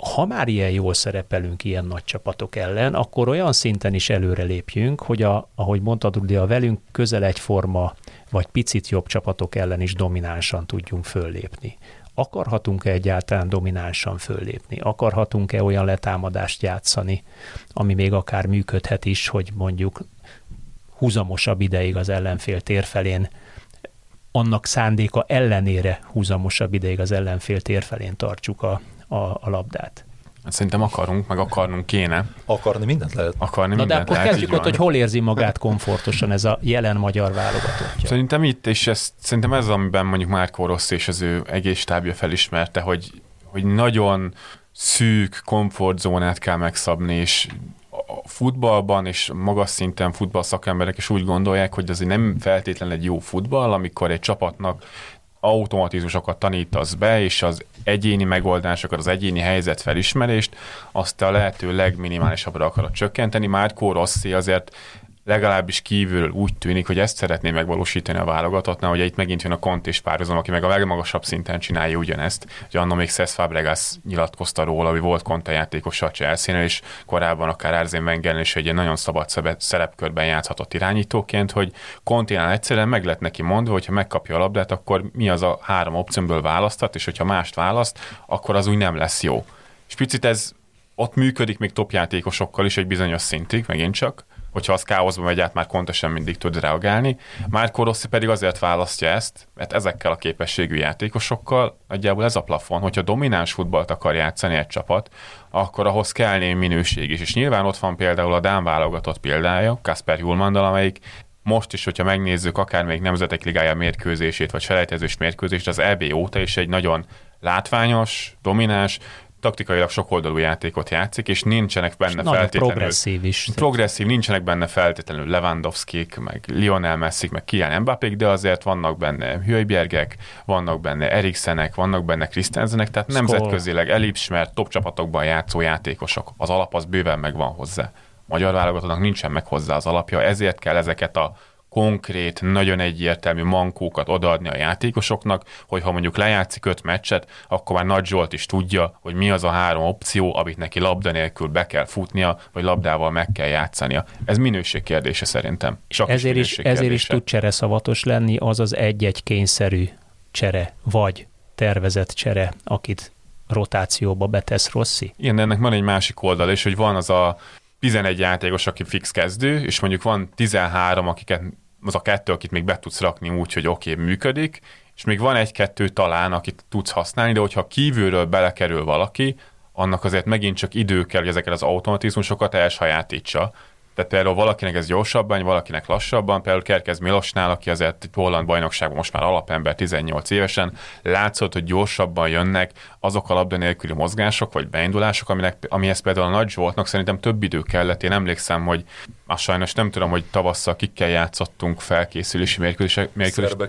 ha már ilyen jól szerepelünk ilyen nagy csapatok ellen, akkor olyan szinten is előre lépjünk, hogy a, ahogy mondtad, Rudi, a velünk közel egyforma, vagy picit jobb csapatok ellen is dominánsan tudjunk föllépni. Akarhatunk-e egyáltalán dominánsan föllépni? Akarhatunk-e olyan letámadást játszani, ami még akár működhet is, hogy mondjuk húzamosabb ideig az ellenfél térfelén annak szándéka ellenére húzamosabb ideig az ellenfél térfelén tartsuk a, a, a labdát. Hát szerintem akarunk, meg akarnunk kéne. Akarni mindent lehet. Akarni Na mindent de akkor lehet, kezdjük ott, hogy hol érzi magát komfortosan ez a jelen magyar válogatottja. Szerintem itt, és ez, szerintem ez, amiben mondjuk Márkó Rossz és az ő egész stábja felismerte, hogy, hogy nagyon szűk komfortzónát kell megszabni, és a futballban és magas szinten futball szakemberek is úgy gondolják, hogy ez nem feltétlenül egy jó futball, amikor egy csapatnak automatizmusokat tanítasz be, és az egyéni megoldásokat, az egyéni helyzet felismerést, azt a lehető legminimálisabbra akarod csökkenteni. Márkó Rossi azért legalábbis kívül úgy tűnik, hogy ezt szeretné megvalósítani a válogatottnál, hogy itt megint jön a Kont és párhuzam, aki meg a legmagasabb szinten csinálja ugyanezt. Hogy annak még Cesc Fabregas nyilatkozta róla, hogy volt Conte játékos a chelsea és korábban akár Arzén Wenger is egy nagyon szabad szerepkörben játszhatott irányítóként, hogy Conténál egyszerűen meg lett neki mondva, hogy ha megkapja a labdát, akkor mi az a három opcióból választat, és hogyha mást választ, akkor az úgy nem lesz jó. És picit ez ott működik még top játékosokkal is egy bizonyos szintig, megint csak, hogyha az káoszba megy át, már Conte sem mindig tud reagálni. Már Rossi pedig azért választja ezt, mert ezekkel a képességű játékosokkal nagyjából ez a plafon, hogyha domináns futballt akar játszani egy csapat, akkor ahhoz kell némi minőség is. És nyilván ott van például a Dán válogatott példája, Kasper Julmandal, amelyik most is, hogyha megnézzük akár még Nemzetek Ligája mérkőzését, vagy selejtezős mérkőzést, az EB óta is egy nagyon látványos, domináns, taktikailag sokoldalú játékot játszik, és nincsenek benne Nagyon feltétlenül... progresszív is. Progresszív, nincsenek benne feltétlenül lewandowski meg Lionel messi meg Kian mbappé de azért vannak benne Hüjbjergek, vannak benne Eriksenek, vannak benne Christensenek, tehát Skol. nemzetközileg elismert top csapatokban játszó játékosok. Az alap az bőven megvan hozzá. Magyar válogatottnak nincsen meg hozzá az alapja, ezért kell ezeket a konkrét, nagyon egyértelmű mankókat odaadni a játékosoknak, hogy ha mondjuk lejátszik öt meccset, akkor már Nagy Zsolt is tudja, hogy mi az a három opció, amit neki labda nélkül be kell futnia, vagy labdával meg kell játszania. Ez minőség kérdése szerintem. Csak ezért is, is ezért is tud csereszavatos lenni az az egy-egy kényszerű csere, vagy tervezett csere, akit rotációba betesz Rossi. Igen, de ennek van egy másik oldal is, hogy van az a 11 játékos, aki fix kezdő, és mondjuk van 13, akiket az a kettő, akit még be tudsz rakni úgy, hogy oké, okay, működik, és még van egy-kettő talán, akit tudsz használni, de hogyha kívülről belekerül valaki, annak azért megint csak idő kell, hogy ezeket az automatizmusokat elsajátítsa. Tehát például valakinek ez gyorsabban, valakinek lassabban, például Kerkez Milosnál, aki azért holland bajnokságban most már alapember 18 évesen, látszott, hogy gyorsabban jönnek azok a labda nélküli mozgások vagy beindulások, aminek, amihez például a Nagy Zsoltnak szerintem több idő kellett. Én emlékszem, hogy azt sajnos nem tudom, hogy tavasszal kikkel játszottunk felkészülési mérkőzések.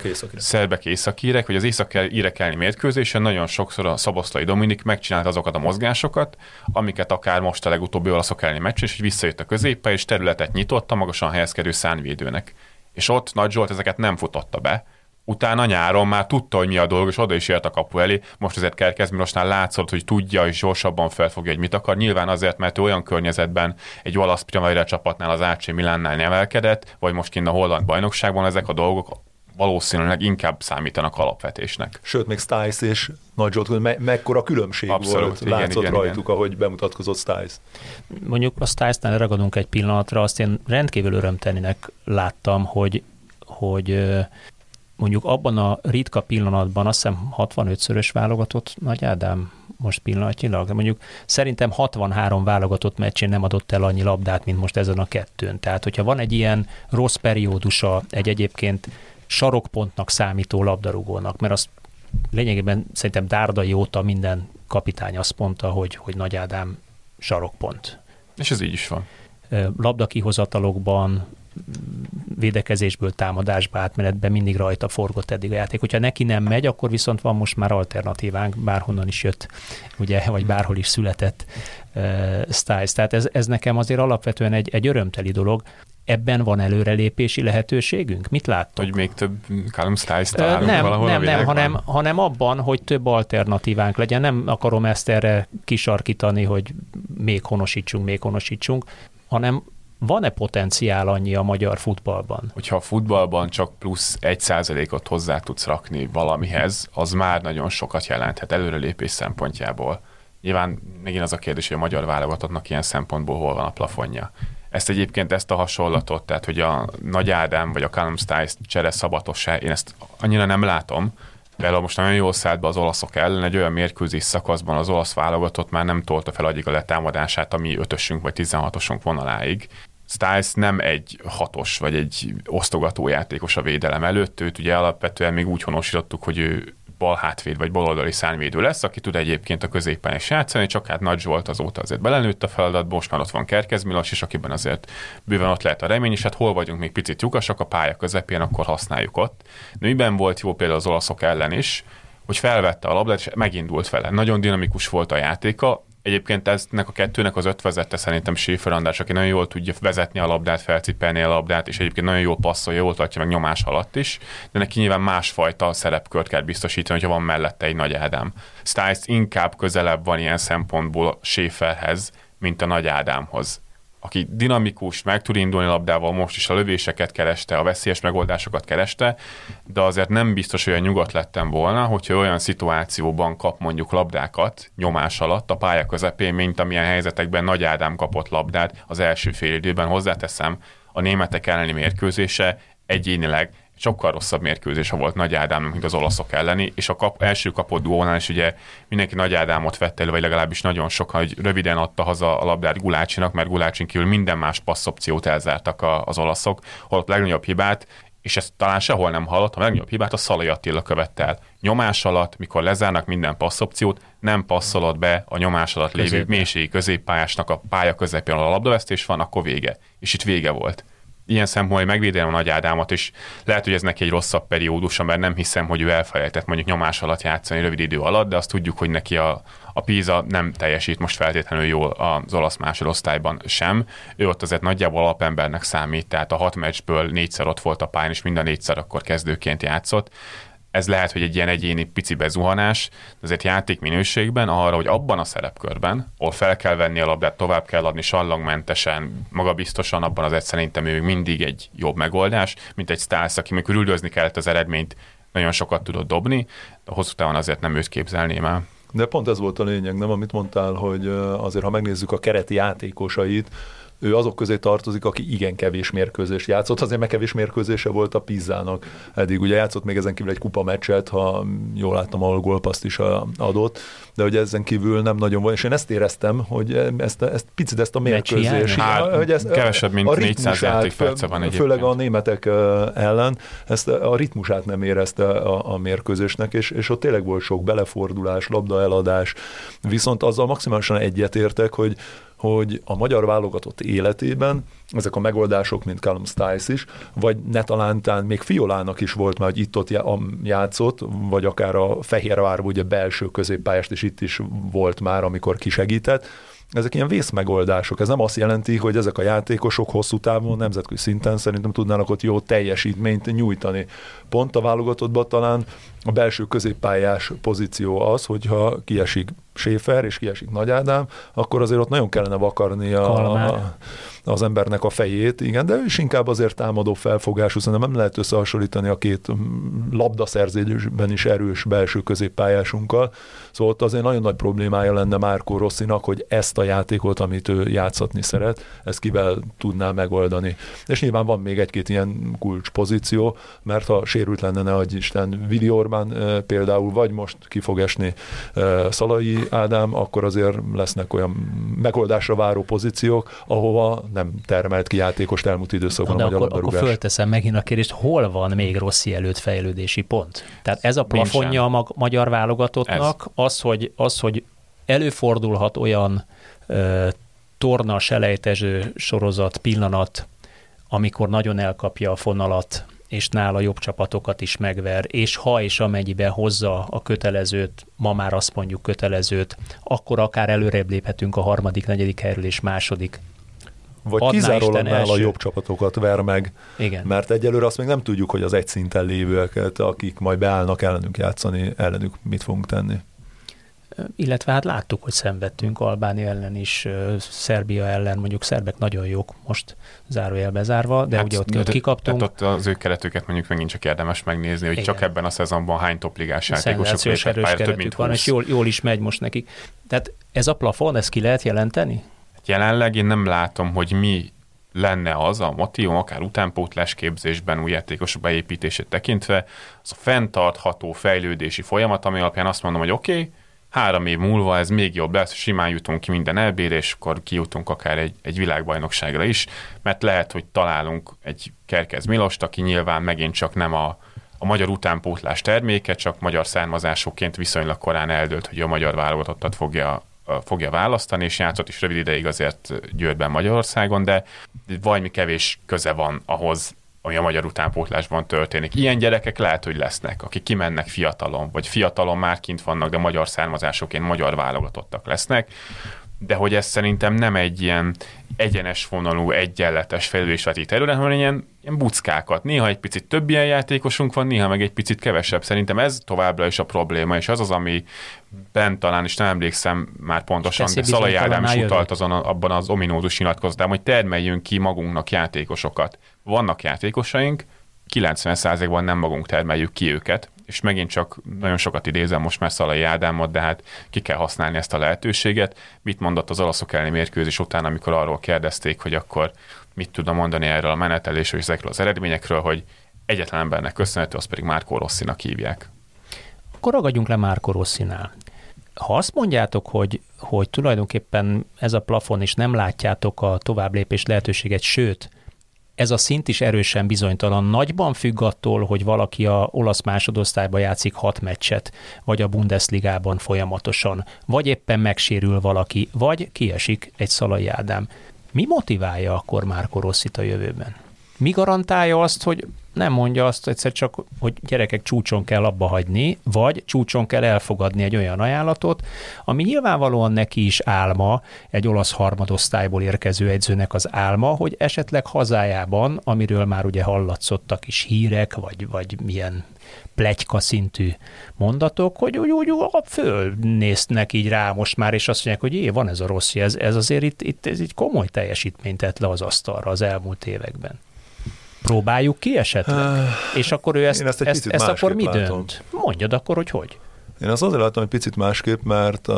Északírek. Szerbek északírek, hogy az északírek elleni mérkőzésen nagyon sokszor a Szaboszlai Dominik megcsinált azokat a mozgásokat, amiket akár most a legutóbbi olaszok elleni meccs, és visszajött a középe, és területet nyitott a magasan helyezkedő szánvédőnek. És ott Nagy Zsolt ezeket nem futotta be, utána nyáron már tudta, hogy mi a dolog, és oda is ért a kapu elé. Most azért kell kezdeni, mostnál látszott, hogy tudja, és gyorsabban felfogja, hogy mit akar. Nyilván azért, mert ő olyan környezetben egy olasz Primavera csapatnál az AC Milánnál nevelkedett, vagy most kint a holland bajnokságban ezek a dolgok valószínűleg inkább számítanak alapvetésnek. Sőt, még Stiles és Nagy Zsolt, me- mekkora különbség Abszolút, volt, igen, látszott igen, rajtuk, igen. ahogy bemutatkozott Stiles. Mondjuk a Stiles-nál ragadunk egy pillanatra, azt én rendkívül örömtelinek láttam, hogy, hogy mondjuk abban a ritka pillanatban, azt hiszem 65-szörös válogatott Nagy Ádám most pillanatnyilag, de mondjuk szerintem 63 válogatott meccsén nem adott el annyi labdát, mint most ezen a kettőn. Tehát, hogyha van egy ilyen rossz periódusa egy egyébként sarokpontnak számító labdarúgónak, mert azt lényegében szerintem Dárdai óta minden kapitány azt mondta, hogy, hogy Nagy Ádám sarokpont. És ez így is van. Labda kihozatalokban, védekezésből támadásba átmenetbe mindig rajta forgott eddig a játék. Hogyha neki nem megy, akkor viszont van most már alternatívánk, bárhonnan is jött, ugye, vagy bárhol is született uh, Styles. Tehát ez, ez nekem azért alapvetően egy, egy örömteli dolog. Ebben van előrelépési lehetőségünk? Mit láttok? Hogy még több Callum Styles találunk nem, valahol Nem, nem, hanem, hanem abban, hogy több alternatívánk legyen. Nem akarom ezt erre kisarkítani, hogy még honosítsunk, még honosítsunk, hanem van-e potenciál annyi a magyar futballban? Hogyha a futballban csak plusz egy százalékot hozzá tudsz rakni valamihez, az már nagyon sokat jelenthet előrelépés szempontjából. Nyilván megint az a kérdés, hogy a magyar válogatottnak ilyen szempontból hol van a plafonja. Ezt egyébként, ezt a hasonlatot, tehát hogy a Nagy Ádám vagy a Callum Stiles csere szabatossá, én ezt annyira nem látom, Például most nagyon jól szállt be az olaszok ellen, egy olyan mérkőzés szakaszban az olasz válogatott már nem tolta fel agyig a letámadását, ami ötösünk vagy 16-osunk vonaláig. Styles nem egy hatos vagy egy osztogató játékos a védelem előtt, őt ugye alapvetően még úgy honosítottuk, hogy ő bal hátvéd vagy baloldali szárnyvédő lesz, aki tud egyébként a középen is játszani, csak hát Nagy Zsolt azóta azért belenőtt a feladatba, most már ott van Kerkez Milos, és akiben azért bőven ott lehet a remény, és hát hol vagyunk még picit lyukasak a pálya közepén, akkor használjuk ott. De miben volt jó például az olaszok ellen is, hogy felvette a labdát, és megindult vele. Nagyon dinamikus volt a játéka, Egyébként eznek a kettőnek az ötvezette szerintem Schäfer András, aki nagyon jól tudja vezetni a labdát, felcipelni a labdát, és egyébként nagyon jól passzolja, jól tartja meg nyomás alatt is, de neki nyilván másfajta szerepkört kell biztosítani, hogyha van mellette egy nagy Ádám. Stiles inkább közelebb van ilyen szempontból Schäferhez, mint a nagy Ádámhoz aki dinamikus, meg tud indulni labdával, most is a lövéseket kereste, a veszélyes megoldásokat kereste, de azért nem biztos, hogy olyan nyugodt lettem volna, hogyha olyan szituációban kap mondjuk labdákat nyomás alatt a pálya közepén, mint amilyen helyzetekben Nagy Ádám kapott labdát az első fél időben. Hozzáteszem, a németek elleni mérkőzése egyénileg sokkal rosszabb mérkőzése volt Nagy Ádámnak, mint az olaszok elleni, és a kap, első kapott duónál is ugye mindenki Nagy Ádámot vett elő, vagy legalábbis nagyon sokan, hogy röviden adta haza a labdát Gulácsinak, mert Gulácsin kívül minden más passzopciót elzártak a, az olaszok, holott legnagyobb hibát, és ezt talán sehol nem hallott, a legnagyobb hibát a Szalai Attila követte el. Nyomás alatt, mikor lezárnak minden passzopciót, nem passzolod be a nyomás alatt lévő mélységi középpályásnak a pálya közepén, a labdavesztés van, akkor vége. És itt vége volt ilyen szempontból megvédelem a Nagy Ádámot, és lehet, hogy ez neki egy rosszabb periódusa, mert nem hiszem, hogy ő elfelejtett mondjuk nyomás alatt játszani rövid idő alatt, de azt tudjuk, hogy neki a, a Pisa nem teljesít most feltétlenül jól az olasz másodosztályban sem. Ő ott azért nagyjából alapembernek számít, tehát a hat meccsből négyszer ott volt a pályán, és mind a négyszer akkor kezdőként játszott ez lehet, hogy egy ilyen egyéni pici bezuhanás, de azért játék minőségben arra, hogy abban a szerepkörben, ahol fel kell venni a labdát, tovább kell adni sallangmentesen, magabiztosan, abban az egy szerintem ő mindig egy jobb megoldás, mint egy Stász, aki amikor üldözni kellett az eredményt, nagyon sokat tudott dobni, de hosszú távon azért nem őt képzelném el. De pont ez volt a lényeg, nem, amit mondtál, hogy azért, ha megnézzük a kereti játékosait, ő azok közé tartozik, aki igen kevés mérkőzést játszott, azért meg kevés mérkőzése volt a Pizzának eddig. Ugye játszott még ezen kívül egy kupa meccset, ha jól láttam, ahol gólpaszt is adott, de hogy ezen kívül nem nagyon van, és én ezt éreztem, hogy ezt, ezt picit ezt a mérkőzés, hát, hogy ez, kevesebb, mint a 400 játékperce van egyébként. Főleg a németek ellen, ezt a ritmusát nem érezte a, a mérkőzésnek, és, és ott tényleg volt sok belefordulás, labda eladás, viszont azzal maximálisan egyetértek, hogy hogy a magyar válogatott életében ezek a megoldások, mint Callum Stiles is, vagy ne talántán még Fiolának is volt már, hogy itt-ott játszott, vagy akár a Fehérvár, ugye belső középpályást is itt is volt már, amikor kisegített, ezek ilyen vészmegoldások. Ez nem azt jelenti, hogy ezek a játékosok hosszú távon, nemzetközi szinten szerintem tudnának ott jó teljesítményt nyújtani. Pont a válogatottban talán a belső középpályás pozíció az, hogyha kiesik Séfer és kiesik Nagy Ádám, akkor azért ott nagyon kellene vakarni a, a, az embernek a fejét, igen, de ő is inkább azért támadó felfogású, szerintem nem lehet összehasonlítani a két labdaszerzésben is erős belső középpályásunkkal, szóval ott azért nagyon nagy problémája lenne Márkó Rosszinak, hogy ezt a játékot, amit ő játszatni szeret, ezt kivel tudná megoldani. És nyilván van még egy-két ilyen kulcs pozíció, mert ha sérült lenne, ne Isten, Vili Orbán például, vagy most ki fog esni Szalai Ádám, akkor azért lesznek olyan megoldásra váró pozíciók, ahova nem termelt ki játékost elmúlt időszakban Na, a magyar akkor, akkor fölteszem megint a kérdést, hol van még Rossi előtt fejlődési pont? Tehát ez a plafonja a magyar válogatottnak, ez. Az, hogy, az, hogy előfordulhat olyan ö, torna selejtező sorozat, pillanat, amikor nagyon elkapja a fonalat és nála jobb csapatokat is megver, és ha és amennyiben hozza a kötelezőt, ma már azt mondjuk kötelezőt, akkor akár előrébb léphetünk a harmadik, negyedik helyről és második. Vagy Adná kizárólag nála jobb csapatokat ver meg, Igen. mert egyelőre azt még nem tudjuk, hogy az egy szinten lévőeket, akik majd beállnak ellenünk játszani, ellenük mit fogunk tenni illetve hát láttuk, hogy szenvedtünk Albánia ellen is, Szerbia ellen, mondjuk szerbek nagyon jók, most zárójelbe zárva, de hát, ugye ott, ott kikaptunk. Tehát ott az ő keretüket mondjuk megint csak érdemes megnézni, hogy Igen. csak ebben a szezonban hány topligás játékosok lépett pályára, több mint 20. van, és jól, jól is megy most nekik. Tehát ez a plafon, ezt ki lehet jelenteni? Jelenleg én nem látom, hogy mi lenne az a motivum, akár utánpótlás képzésben, új játékosok beépítését tekintve, az a fenntartható fejlődési folyamat, ami alapján azt mondom, hogy oké, okay, három év múlva ez még jobb lesz, simán jutunk ki minden elbére, és akkor kijutunk akár egy, egy világbajnokságra is, mert lehet, hogy találunk egy Kerkez Milost, aki nyilván megint csak nem a, a magyar utánpótlás terméke, csak magyar származásúként viszonylag korán eldőlt, hogy a magyar válogatottat fogja fogja választani, és játszott is rövid ideig azért Győrben Magyarországon, de valami kevés köze van ahhoz, ami a magyar utánpótlásban történik. Ilyen gyerekek lehet, hogy lesznek, akik kimennek fiatalon, vagy fiatalon már kint vannak, de magyar származásoként magyar válogatottak lesznek, de hogy ez szerintem nem egy ilyen egyenes vonalú, egyenletes fejlődésveti terület, hanem ilyen, ilyen buckákat. Néha egy picit több ilyen játékosunk van, néha meg egy picit kevesebb. Szerintem ez továbbra is a probléma, és az az, ami bent talán, is nem emlékszem már pontosan, de Szalai Ádám is utalt azon, abban az ominózus nyilatkozatában, hogy termeljünk ki magunknak játékosokat. Vannak játékosaink, 90%-ban nem magunk termeljük ki őket, és megint csak nagyon sokat idézem most már Szalai Ádámot, de hát ki kell használni ezt a lehetőséget. Mit mondott az olaszok elleni mérkőzés után, amikor arról kérdezték, hogy akkor mit tudna mondani erről a menetelésről és ezekről az eredményekről, hogy egyetlen embernek köszönhető, az pedig Márkó Rosszinak hívják. Akkor ragadjunk le Márkó Rosszinál. Ha azt mondjátok, hogy, hogy tulajdonképpen ez a plafon, és nem látjátok a továbblépés lehetőséget, sőt, ez a szint is erősen bizonytalan. Nagyban függ attól, hogy valaki a olasz másodosztályban játszik hat meccset, vagy a Bundesligában folyamatosan, vagy éppen megsérül valaki, vagy kiesik egy Szalai Ádám. Mi motiválja akkor már Rosszit a jövőben? Mi garantálja azt, hogy nem mondja azt egyszer csak, hogy gyerekek csúcson kell abba hagyni, vagy csúcson kell elfogadni egy olyan ajánlatot, ami nyilvánvalóan neki is álma, egy olasz harmadosztályból érkező edzőnek az álma, hogy esetleg hazájában, amiről már ugye hallatszottak is hírek, vagy, vagy milyen plegyka szintű mondatok, hogy úgy, úgy, úgy fölnéznek így rá most már, és azt mondják, hogy jé, van ez a rossz, ez, ez azért itt, itt ez egy komoly teljesítményt tett le az asztalra az elmúlt években. Próbáljuk ki esetleg? Uh, és akkor ő ezt, ezt, ezt, ezt akkor mi látom. dönt? Mondjad akkor, hogy hogy. Én azt azért látom egy picit másképp, mert uh,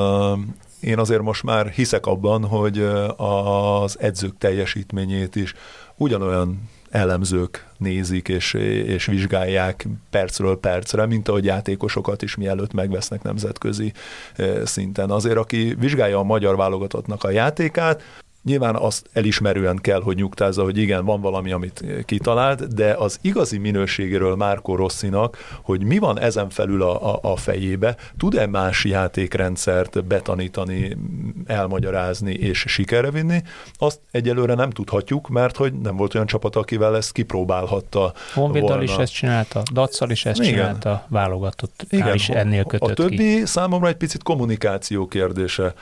én azért most már hiszek abban, hogy az edzők teljesítményét is ugyanolyan elemzők nézik és, és vizsgálják percről percre, mint ahogy játékosokat is mielőtt megvesznek nemzetközi szinten. Azért, aki vizsgálja a magyar válogatottnak a játékát, Nyilván azt elismerően kell, hogy nyugtázza, hogy igen, van valami, amit kitalált, de az igazi minőségéről Márko Rosszinak, hogy mi van ezen felül a, a, a fejébe, tud-e más játékrendszert betanítani, elmagyarázni és sikerre vinni, azt egyelőre nem tudhatjuk, mert hogy nem volt olyan csapat, akivel ezt kipróbálhatta Honvéddal volna. is ezt csinálta, Datszal is ezt igen. csinálta, válogatott, igen. is ennél kötött A többi ki. számomra egy picit kommunikáció kérdése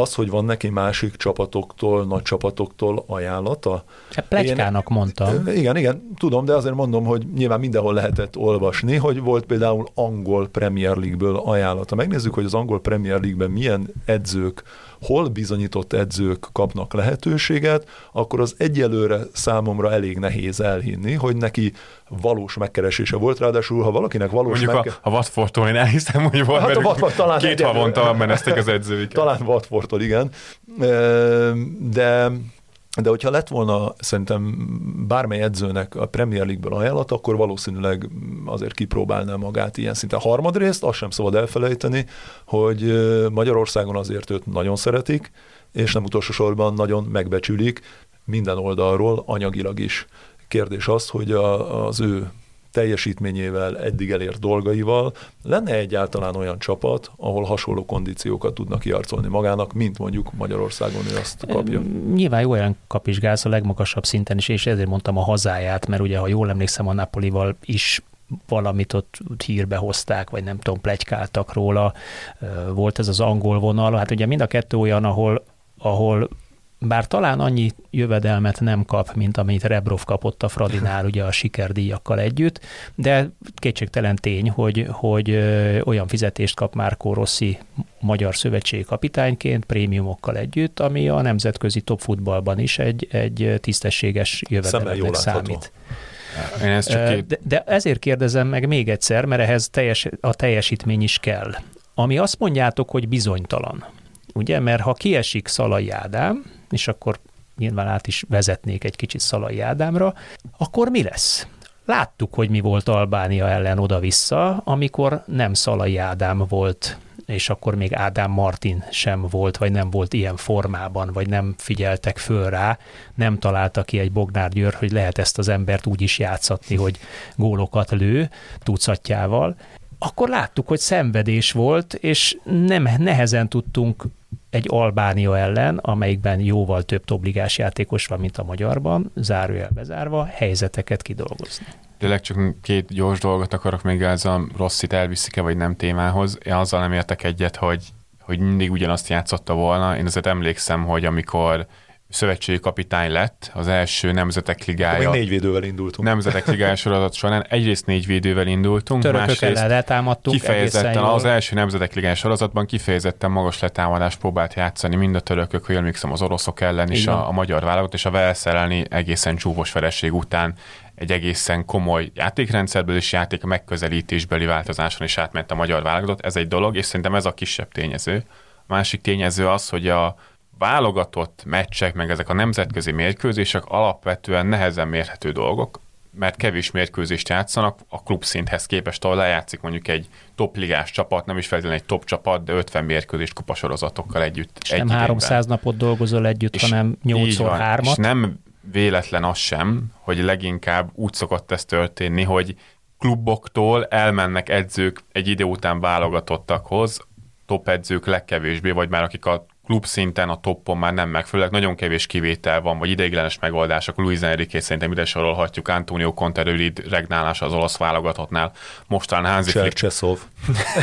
az, hogy van neki másik csapatoktól, nagy csapatoktól ajánlata. Hát pletykának mondtam. Igen, igen, tudom, de azért mondom, hogy nyilván mindenhol lehetett olvasni, hogy volt például angol Premier League-ből ajánlata. Megnézzük, hogy az angol Premier League-ben milyen edzők hol bizonyított edzők kapnak lehetőséget, akkor az egyelőre számomra elég nehéz elhinni, hogy neki valós megkeresése volt, ráadásul ha valakinek valós Mondjuk megke... a, a Watfordtól én elhiszem, hogy volt, hát a Watford, talán két havonta meneztek az edzőik. Talán Watfordtól, igen. De de hogyha lett volna szerintem bármely edzőnek a Premier League-ből ajánlat, akkor valószínűleg azért kipróbálná magát ilyen szinten. Harmadrészt azt sem szabad elfelejteni, hogy Magyarországon azért őt nagyon szeretik, és nem utolsó sorban nagyon megbecsülik minden oldalról, anyagilag is. Kérdés az, hogy a, az ő teljesítményével, eddig elért dolgaival, lenne egyáltalán olyan csapat, ahol hasonló kondíciókat tudnak kiarcolni magának, mint mondjuk Magyarországon ő azt kapja? Nyilván jó olyan kapizsgálsz a legmagasabb szinten is, és ezért mondtam a hazáját, mert ugye, ha jól emlékszem, a Napolival is valamit ott hírbe hozták, vagy nem tudom, plegykáltak róla. Volt ez az angol vonal. Hát ugye mind a kettő olyan, ahol, ahol bár talán annyi jövedelmet nem kap, mint amit Rebrov kapott a Fradinál ugye a sikerdíjakkal együtt, de kétségtelen tény, hogy, hogy olyan fizetést kap Márkó Rossi magyar szövetségi kapitányként, prémiumokkal együtt, ami a nemzetközi top futballban is egy, egy tisztességes jövedelemnek számít. Én ezt csak két... de, de ezért kérdezem meg még egyszer, mert ehhez teljes, a teljesítmény is kell. Ami azt mondjátok, hogy bizonytalan, ugye? Mert ha kiesik Szalai Ádám, és akkor nyilván át is vezetnék egy kicsit Szalai Ádámra, akkor mi lesz? Láttuk, hogy mi volt Albánia ellen oda-vissza, amikor nem Szalai Ádám volt, és akkor még Ádám Martin sem volt, vagy nem volt ilyen formában, vagy nem figyeltek föl rá, nem találta ki egy Bognár Győr, hogy lehet ezt az embert úgy is játszatni, hogy gólokat lő tucatjával, akkor láttuk, hogy szenvedés volt, és nem nehezen tudtunk egy Albánia ellen, amelyikben jóval több obligás játékos van, mint a magyarban, zárójel bezárva, helyzeteket kidolgozni. Tényleg csak két gyors dolgot akarok még a rosszit elviszik-e, vagy nem témához. Én azzal nem értek egyet, hogy, hogy mindig ugyanazt játszotta volna. Én azért emlékszem, hogy amikor szövetségi kapitány lett az első Nemzetek Ligája. Még négy védővel indultunk. Nemzetek Ligája sorozat során egyrészt négy védővel indultunk, Törökök másrészt letámadtunk kifejezetten az első Nemzetek Ligája sorozatban kifejezetten magas letámadást próbált játszani mind a törökök, hogy emlékszem az oroszok ellen is a, a, magyar válogatott, és a Velszerelni egészen csúfos vereség után egy egészen komoly játékrendszerből és játék megközelítésbeli változáson is átment a magyar válogatott. Ez egy dolog, és szerintem ez a kisebb tényező. A másik tényező az, hogy a válogatott meccsek, meg ezek a nemzetközi mérkőzések alapvetően nehezen mérhető dolgok, mert kevés mérkőzést játszanak a klubszinthez képest, ahol lejátszik mondjuk egy topligás csapat, nem is feltétlenül egy top csapat, de 50 mérkőzést kupasorozatokkal együtt. És egy nem 300 napot dolgozol együtt, és hanem 8 3 És nem véletlen az sem, hogy leginkább úgy szokott ez történni, hogy kluboktól elmennek edzők egy idő után válogatottakhoz, top edzők legkevésbé, vagy már akik a klub szinten a toppon már nem megfelelőek, nagyon kevés kivétel van, vagy ideiglenes megoldások. Luis Enrique szerintem ide sorolhatjuk, Antonio Conte rövid regnálása az olasz válogatottnál, most talán Hansi Flick.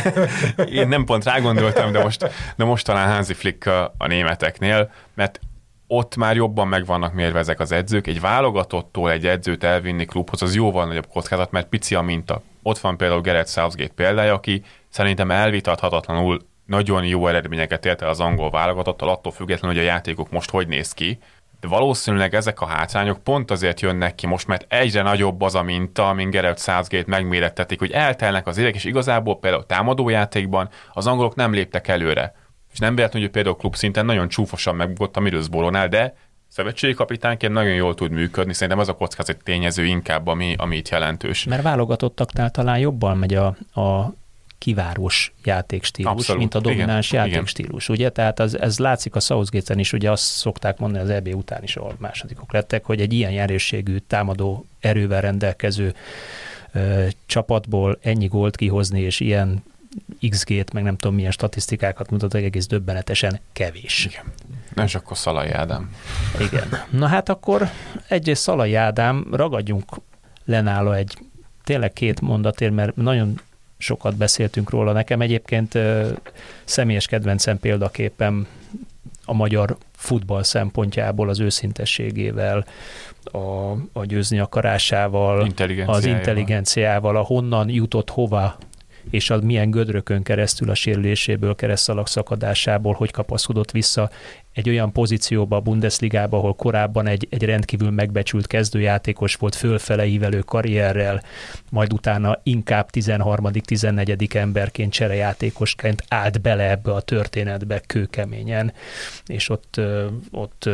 Én nem pont rá gondoltam, de most, de most talán Hansi Flick a németeknél, mert ott már jobban meg vannak mérve ezek az edzők. Egy válogatottól egy edzőt elvinni klubhoz, az jóval nagyobb kockázat, mert pici a minta. Ott van például Gerett Southgate példája, aki szerintem elvitathatatlanul nagyon jó eredményeket ért el az angol válogatottal, attól függetlenül, hogy a játékok most hogy néz ki. De valószínűleg ezek a hátrányok pont azért jönnek ki most, mert egyre nagyobb az a minta, amin Gerett Southgate megmérettetik, hogy eltelnek az évek, és igazából például támadójátékban az angolok nem léptek előre. És nem véletlenül, hogy például klub szinten nagyon csúfosan megbukott a Middlesbrough-nál, de szövetségi kapitányként nagyon jól tud működni, szerintem az a kockázat tényező inkább, ami, ami itt jelentős. Mert válogatottaknál talán jobban megy a, a kivárós játékstílus, Abszolút. mint a domináns igen, játékstílus, igen. ugye? Tehát az, ez látszik a Southgate-en is, ugye azt szokták mondani az EB után is, ahol másodikok lettek, hogy egy ilyen jelenségű támadó erővel rendelkező ö, csapatból ennyi gólt kihozni, és ilyen XG-t, meg nem tudom milyen statisztikákat mutatnak, egész döbbenetesen kevés. Igen. Na és akkor Szalai Ádám. Igen. Na hát akkor egyrészt Szalai Ádám, ragadjunk lenála egy tényleg két mondatért, mert nagyon sokat beszéltünk róla. Nekem egyébként személyes kedvencem példaképpen a magyar futball szempontjából az őszintességével, a, a győzni akarásával, az intelligenciával, a honnan jutott hova és a milyen gödrökön keresztül a sérüléséből, keresztalak szakadásából, hogy kapaszkodott vissza egy olyan pozícióba a Bundesligába, ahol korábban egy, egy rendkívül megbecsült kezdőjátékos volt fölfele ívelő karrierrel, majd utána inkább 13.-14. emberként cserejátékosként állt bele ebbe a történetbe kőkeményen, és ott, ott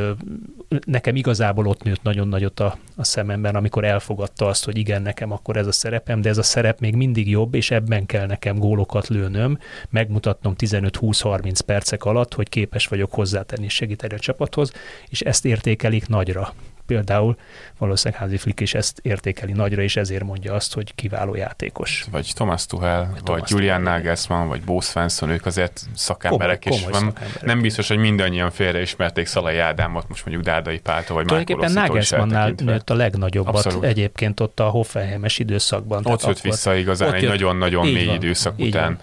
nekem igazából ott nőtt nagyon nagyot a, a szememben, amikor elfogadta azt, hogy igen, nekem akkor ez a szerepem, de ez a szerep még mindig jobb, és ebben kell nekem gólokat lőnöm, megmutatnom 15-20-30 percek alatt, hogy képes vagyok hozzátenni is segíteni a csapathoz, és ezt értékelik nagyra. Például valószínűleg Házi Flick is ezt értékeli nagyra, és ezért mondja azt, hogy kiváló játékos. Vagy Thomas Tuchel, vagy, vagy Julian Nagelsmann, vagy Bo Svensson, ők azért szakemberek, komoly, és van, szakemberek. nem biztos, hogy mindannyian félreismerték Szalai Ádámot, most mondjuk Dárdai Páltól, vagy Tulajdonképpen Nagelsmannnál nőtt a legnagyobbat Abszolút. egyébként ott a Hoffenheimes időszakban. Ott jött vissza igazán egy nagyon-nagyon mély van, időszak után. Van.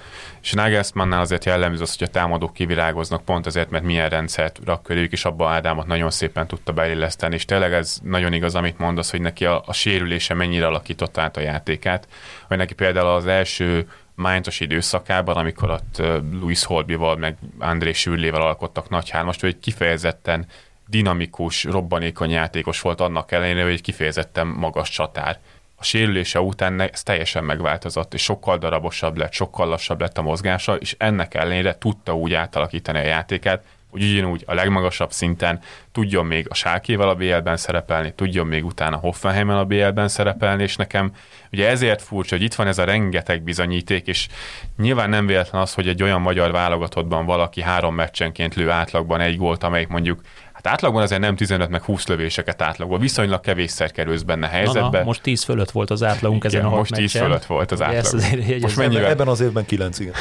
És Nagelsmannnál azért jellemző az, hogy a támadók kivirágoznak pont azért, mert milyen rendszert rak körülük, és abba Ádámot nagyon szépen tudta beilleszteni, és tényleg ez nagyon igaz, amit mondasz, hogy neki a, a sérülése mennyire alakította át a játékát, hogy neki például az első Mainzos időszakában, amikor ott Luis Holbival, meg André Sürlével alkottak nagy hármast, hogy kifejezetten dinamikus, robbanékony játékos volt annak ellenére, hogy kifejezetten magas csatár a sérülése után ez teljesen megváltozott, és sokkal darabosabb lett, sokkal lassabb lett a mozgása, és ennek ellenére tudta úgy átalakítani a játékát, hogy ugyanúgy a legmagasabb szinten tudjon még a Sálkéval a BL-ben szerepelni, tudjon még utána Hoffenheimmel a BL-ben szerepelni, és nekem ugye ezért furcsa, hogy itt van ez a rengeteg bizonyíték, és nyilván nem véletlen az, hogy egy olyan magyar válogatottban valaki három meccsenként lő átlagban egy gólt, amelyik mondjuk Hát átlagban azért nem 15 meg 20 lövéseket átlagban, viszonylag kevésszer kerülsz benne helyzetbe. Na, na, most 10 fölött volt az átlagunk igen, ezen a Most 10 fölött volt az átlag. Most mennyivel? Ebben az évben 9, igen.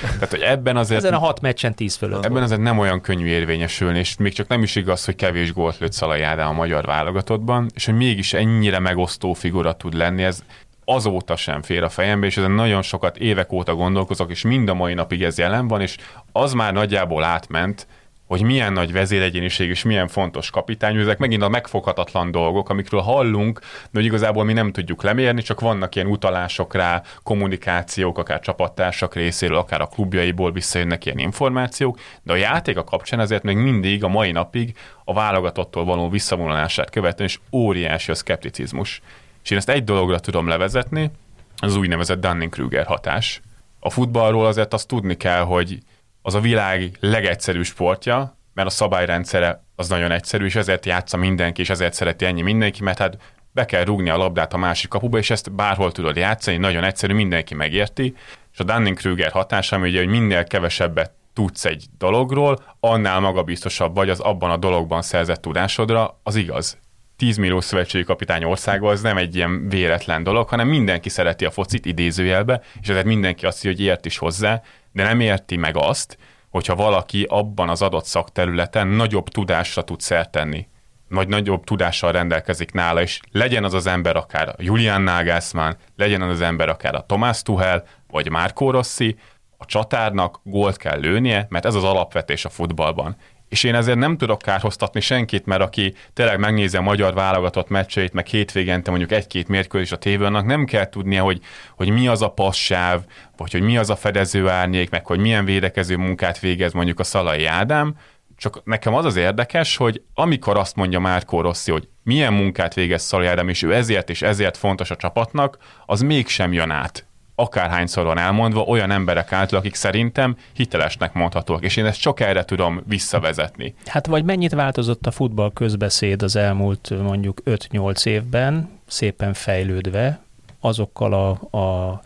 Tehát, hogy ebben azért... Ezen a 6 meccsen 10 fölött. Ebben azért nem olyan könnyű érvényesülni, és még csak nem is igaz, hogy kevés gólt lőtt Szalai Ádám a magyar válogatottban, és hogy mégis ennyire megosztó figura tud lenni, ez azóta sem fér a fejembe, és ezen nagyon sokat évek óta gondolkozok, és mind a mai napig ez jelen van, és az már nagyjából átment, hogy milyen nagy vezéregyéniség és milyen fontos kapitány, ezek megint a megfoghatatlan dolgok, amikről hallunk, de hogy igazából mi nem tudjuk lemérni, csak vannak ilyen utalások rá, kommunikációk, akár csapattársak részéről, akár a klubjaiból visszajönnek ilyen információk, de a játék a kapcsán azért még mindig a mai napig a válogatottól való visszavonulását követően, és óriási a szkepticizmus. És én ezt egy dologra tudom levezetni, az úgynevezett Dunning-Kruger hatás. A futballról azért azt tudni kell, hogy az a világ legegyszerűbb sportja, mert a szabályrendszere az nagyon egyszerű, és ezért játsza mindenki, és ezért szereti ennyi mindenki, mert hát be kell rúgni a labdát a másik kapuba, és ezt bárhol tudod játszani, nagyon egyszerű, mindenki megérti. És a Dunning-Kruger hatása, ugye, hogy minél kevesebbet tudsz egy dologról, annál magabiztosabb vagy az abban a dologban szerzett tudásodra, az igaz. 10 millió szövetségi kapitány országa az nem egy ilyen véletlen dolog, hanem mindenki szereti a focit idézőjelbe, és ezért mindenki azt mondja, hogy ért is hozzá, de nem érti meg azt, hogyha valaki abban az adott szakterületen nagyobb tudásra tud szertenni, vagy nagyobb tudással rendelkezik nála, és legyen az az ember akár a Julian Nagelsmann, legyen az az ember akár a Tomás Tuhel, vagy Márkó Rossi, a csatárnak gólt kell lőnie, mert ez az alapvetés a futballban. És én ezért nem tudok kárhoztatni senkit, mert aki tényleg megnézi a magyar válogatott meccseit, meg hétvégente mondjuk egy-két mérkőzés a tévőn, nem kell tudnia, hogy, hogy mi az a passáv, vagy hogy mi az a fedező árnyék, meg hogy milyen védekező munkát végez mondjuk a Szalai Ádám, csak nekem az az érdekes, hogy amikor azt mondja Márkó Rossi, hogy milyen munkát végez Szalai Ádám, és ő ezért és ezért fontos a csapatnak, az mégsem jön át akárhányszor van elmondva olyan emberek által, akik szerintem hitelesnek mondhatóak, és én ezt csak erre tudom visszavezetni. Hát vagy mennyit változott a futball közbeszéd az elmúlt mondjuk 5-8 évben, szépen fejlődve, azokkal a, a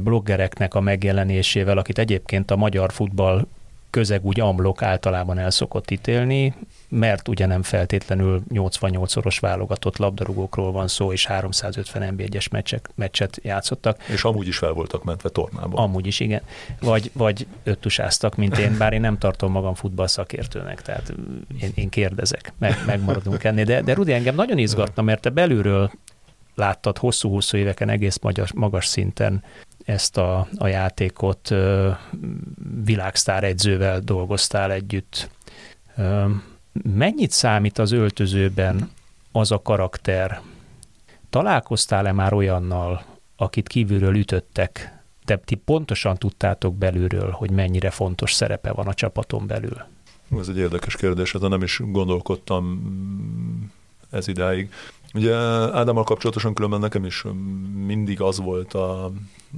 bloggereknek a megjelenésével, akit egyébként a magyar futball közeg úgy amlok általában el szokott ítélni, mert ugye nem feltétlenül 88-szoros válogatott labdarúgókról van szó, és 350 NB1-es meccsek, meccset játszottak. És amúgy is fel voltak mentve tornában. Amúgy is, igen. Vagy, vagy öttusáztak, mint én, bár én nem tartom magam futballszakértőnek, tehát én, én kérdezek, meg, megmaradunk ennél. De, de Rudi, engem nagyon izgatna, mert te belülről láttad hosszú-hosszú éveken egész magas, magas szinten ezt a, a játékot, világsztár edzővel dolgoztál együtt. Mennyit számít az öltözőben az a karakter? Találkoztál-e már olyannal, akit kívülről ütöttek, de ti pontosan tudtátok belülről, hogy mennyire fontos szerepe van a csapaton belül? Ez egy érdekes kérdés, de hát nem is gondolkodtam ez idáig. Ugye Ádámmal kapcsolatosan különben nekem is mindig az volt a,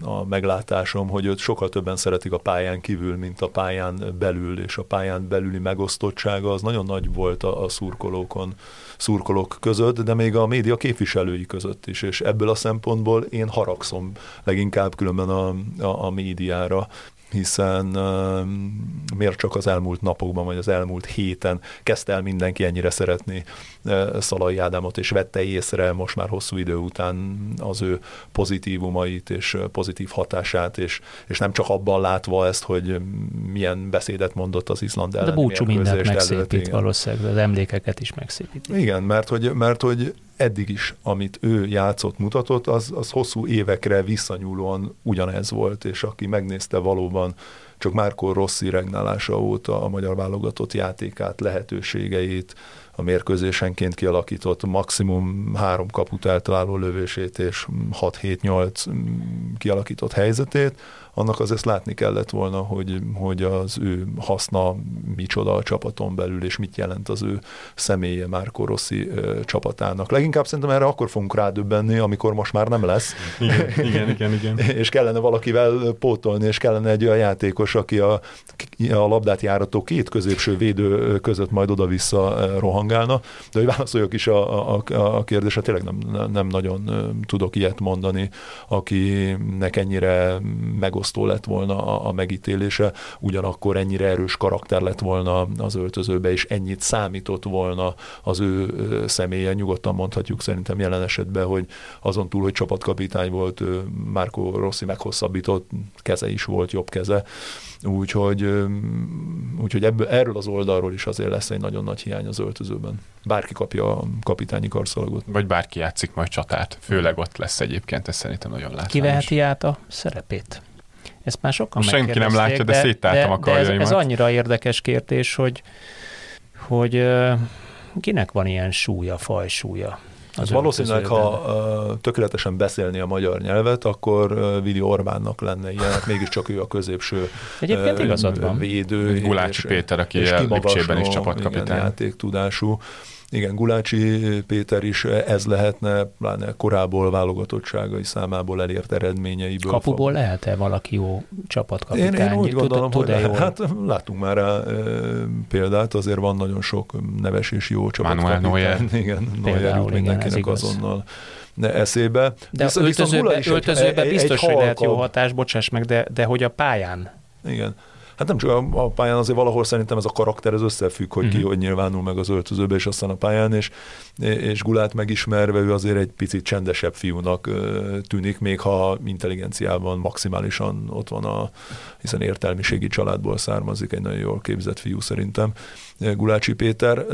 a meglátásom, hogy őt sokkal többen szeretik a pályán kívül, mint a pályán belül, és a pályán belüli megosztottsága az nagyon nagy volt a, a szurkolókon, szurkolók között, de még a média képviselői között is, és ebből a szempontból én haragszom leginkább különben a, a, a médiára, hiszen uh, miért csak az elmúlt napokban, vagy az elmúlt héten kezdte el mindenki ennyire szeretni Szalai Ádámot, és vette észre most már hosszú idő után az ő pozitívumait és pozitív hatását, és, és nem csak abban látva ezt, hogy milyen beszédet mondott az Izland ellen. De búcsú mindent megszépít valószínűleg, az emlékeket is megszépít. Igen, mert hogy, mert hogy eddig is, amit ő játszott, mutatott, az, az hosszú évekre visszanyúlóan ugyanez volt, és aki megnézte valóban csak Márkó Rossi regnálása óta a magyar válogatott játékát, lehetőségeit, a mérkőzésenként kialakított maximum három kaput eltaláló lövését és 6-7-8 kialakított helyzetét, annak azért látni kellett volna, hogy, hogy az ő haszna micsoda a csapaton belül, és mit jelent az ő személye Márko Rossi csapatának. Leginkább szerintem erre akkor fogunk rádöbbenni, amikor most már nem lesz. Igen, igen, igen. igen. és kellene valakivel pótolni, és kellene egy olyan játékos, aki a, a labdát járató két középső védő között majd oda-vissza rohangálna. De hogy válaszoljak is a, a, a kérdésre, tényleg nem, nem nagyon tudok ilyet mondani, akinek ennyire meg megosztó lett volna a, a megítélése, ugyanakkor ennyire erős karakter lett volna az öltözőbe, és ennyit számított volna az ő személye. Nyugodtan mondhatjuk szerintem jelen esetben, hogy azon túl, hogy csapatkapitány volt, Márko Rossi meghosszabbított keze is volt, jobb keze. Úgyhogy, úgyhogy ebből, erről az oldalról is azért lesz egy nagyon nagy hiány az öltözőben. Bárki kapja a kapitányi karszalagot. Vagy bárki játszik majd csatát. Főleg ott lesz egyébként, ez szerintem nagyon látványos. Kiveheti át a szerepét? Ezt már sokan Senki nem látja, de, de széttáltam de, a karjaimat. De ez, ez annyira érdekes kérdés, hogy, hogy kinek van ilyen súlya, fajsúlya? Az valószínűleg, ha uh, tökéletesen beszélni a magyar nyelvet, akkor uh, Vili Orbánnak lenne ilyen, hát mégiscsak ő a középső Egyébként uh, igazad van. védő. Gulácsi Péter, aki Lipcsében is csapatkapitány. játéktudású. Igen, Gulácsi Péter is ez lehetne, pláne korából válogatottságai számából elért eredményeiből. Kapuból lehet-e valaki jó csapatkapitány? Én, én úgy gondolom, tud, hogy hát látunk már rá e, példát, azért van nagyon sok neves és jó csapatkapitány. Manuel Neuer. Igen, Neuer jut mindenkinek azonnal eszébe. De Viszont, öltözőbe, öltözőbe egy, biztos, egy hogy lehet jó hatás, bocsáss meg, de, de hogy a pályán? Igen. Hát nem csak a, a pályán, azért valahol szerintem ez a karakter ez összefügg, hogy uh-huh. ki mhm. hogy nyilvánul meg az öltözőbe, és aztán a pályán, és, és Gulát megismerve ő azért egy picit csendesebb fiúnak tűnik, még ha intelligenciában maximálisan ott van a, hiszen értelmiségi családból származik, egy nagyon jól képzett fiú szerintem, Gulácsi Péter,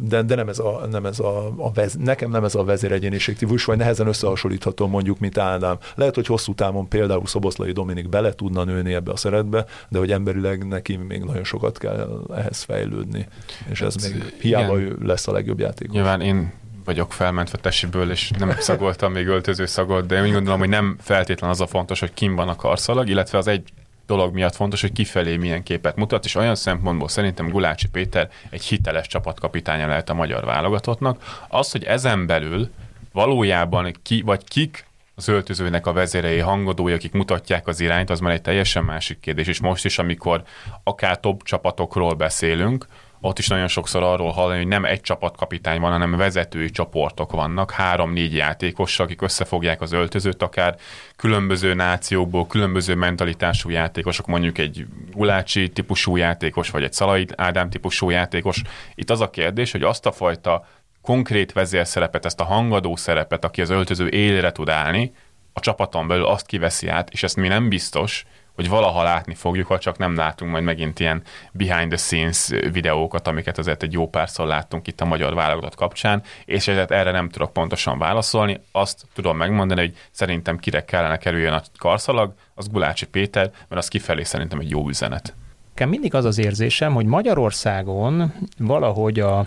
de, de nem ez a, nem ez a, a vez, nekem nem ez a vezéregyéniség típus, vagy nehezen összehasonlítható mondjuk, mint Ádám. Lehet, hogy hosszú távon például Szoboszlai Dominik bele tudna nőni ebbe a szeretbe, de hogy emberileg neki még nagyon sokat kell ehhez fejlődni, és ez hát, még hiába igen. ő lesz a legjobb játékos. Nyilván én vagyok felmentve tesiből, és nem szagoltam még öltöző szagot, de én úgy gondolom, hogy nem feltétlen az a fontos, hogy kim van a karszalag, illetve az egy dolog miatt fontos, hogy kifelé milyen képet mutat, és olyan szempontból szerintem Gulácsi Péter egy hiteles csapatkapitánya lehet a magyar válogatottnak. Az, hogy ezen belül valójában ki, vagy kik az öltözőnek a vezérei, hangadói, akik mutatják az irányt, az már egy teljesen másik kérdés. És most is, amikor akár top csapatokról beszélünk, ott is nagyon sokszor arról hallani, hogy nem egy csapatkapitány van, hanem vezetői csoportok vannak, három-négy játékos, akik összefogják az öltözőt, akár különböző nációkból, különböző mentalitású játékosok, mondjuk egy Gulácsi típusú játékos, vagy egy Szalai Ádám típusú játékos. Itt az a kérdés, hogy azt a fajta konkrét vezérszerepet, ezt a hangadó szerepet, aki az öltöző élére tud állni, a csapaton belül azt kiveszi át, és ezt mi nem biztos, hogy valaha látni fogjuk, ha csak nem látunk majd megint ilyen behind the scenes videókat, amiket azért egy jó párszor láttunk itt a magyar válogatott kapcsán, és ezért erre nem tudok pontosan válaszolni. Azt tudom megmondani, hogy szerintem kire kellene kerüljön a karszalag, az Gulácsi Péter, mert az kifelé szerintem egy jó üzenet. Nekem mindig az az érzésem, hogy Magyarországon valahogy a,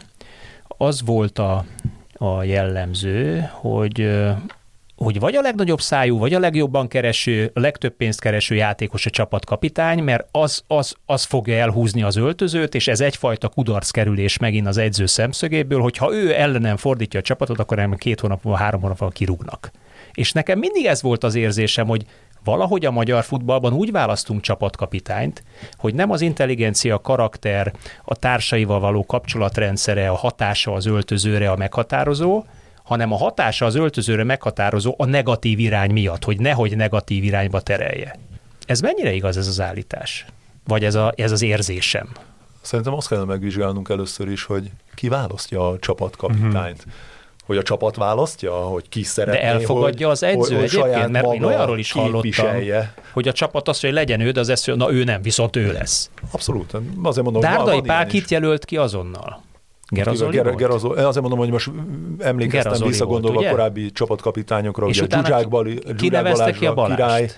az volt a, a jellemző, hogy hogy vagy a legnagyobb szájú, vagy a legjobban kereső, a legtöbb pénzt kereső játékos a csapatkapitány, mert az, az, az fogja elhúzni az öltözőt, és ez egyfajta kudarc kerülés megint az edző szemszögéből, hogy ha ő ellenem fordítja a csapatot, akkor nem két hónap múlva, három hónap múlva kirúgnak. És nekem mindig ez volt az érzésem, hogy valahogy a magyar futballban úgy választunk csapatkapitányt, hogy nem az intelligencia, a karakter, a társaival való kapcsolatrendszere, a hatása az öltözőre a meghatározó, hanem a hatása az öltözőre meghatározó a negatív irány miatt, hogy nehogy negatív irányba terelje. Ez mennyire igaz ez az állítás? Vagy ez, a, ez az érzésem? Szerintem azt kellene megvizsgálnunk először is, hogy ki választja a csapatkapitányt. Uh-huh hogy a csapat választja, hogy ki szeretné, De elfogadja hogy, az edző hogy, hogy egyébként, mert én olyanról is hallottam, hogy a csapat azt, hogy legyen ő, de az esző, na ő nem, viszont ő lesz. Abszolút. Azért mondom, Dárdai Pál kit jelölt ki azonnal? Gerazoli Ger- Gerazoli, azért mondom, hogy most emlékeztem Gerazoli visszagondolva volt, korábbi csapatkapitányokra, És ugye Zsuzsák Bali, Balázsra, Király,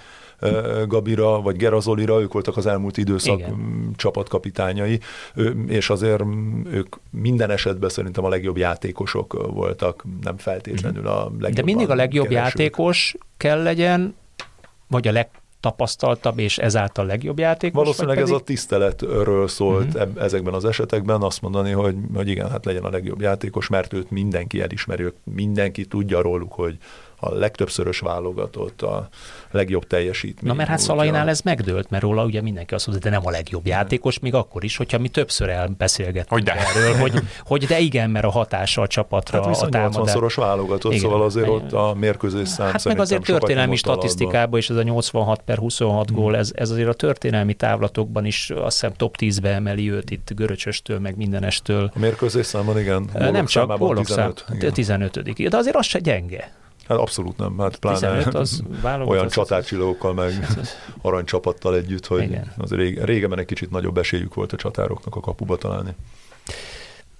Gabira vagy Gerazolira, ők voltak az elmúlt időszak Igen. csapatkapitányai, és azért ők minden esetben szerintem a legjobb játékosok voltak, nem feltétlenül a legjobb. De mindig a legjobb keresők. játékos kell legyen, vagy a leg tapasztaltabb és ezáltal legjobb játékos? Valószínűleg pedig... ez a tiszteletről szólt uh-huh. ezekben az esetekben, azt mondani, hogy, hogy igen, hát legyen a legjobb játékos, mert őt mindenki elismeri, mindenki tudja róluk, hogy a legtöbbszörös válogatott, a legjobb teljesítmény. Na mert hát Szalainál ez megdőlt, mert róla ugye mindenki azt mondja, de nem a legjobb játékos, még akkor is, hogyha mi többször elbeszélgettünk hogy de. erről, hogy, hogy de igen, mert a hatása a csapatra, hát a támadás. szoros válogatott, igen. szóval azért ott a mérkőzés szám Hát meg azért történelmi statisztikában is ez a 86 per 26 hmm. gól, ez, ez azért a történelmi távlatokban is azt hiszem top 10-be emeli őt itt Göröcsöstől, meg mindenestől. A mérkőzés számban igen. Nem csak, gólok 15, szám, 15. De azért az se gyenge. Hát abszolút nem, hát pláne az olyan csatárcsillókkal meg aranycsapattal együtt, hogy Igen. az régen, régebben egy kicsit nagyobb esélyük volt a csatároknak a kapuba találni.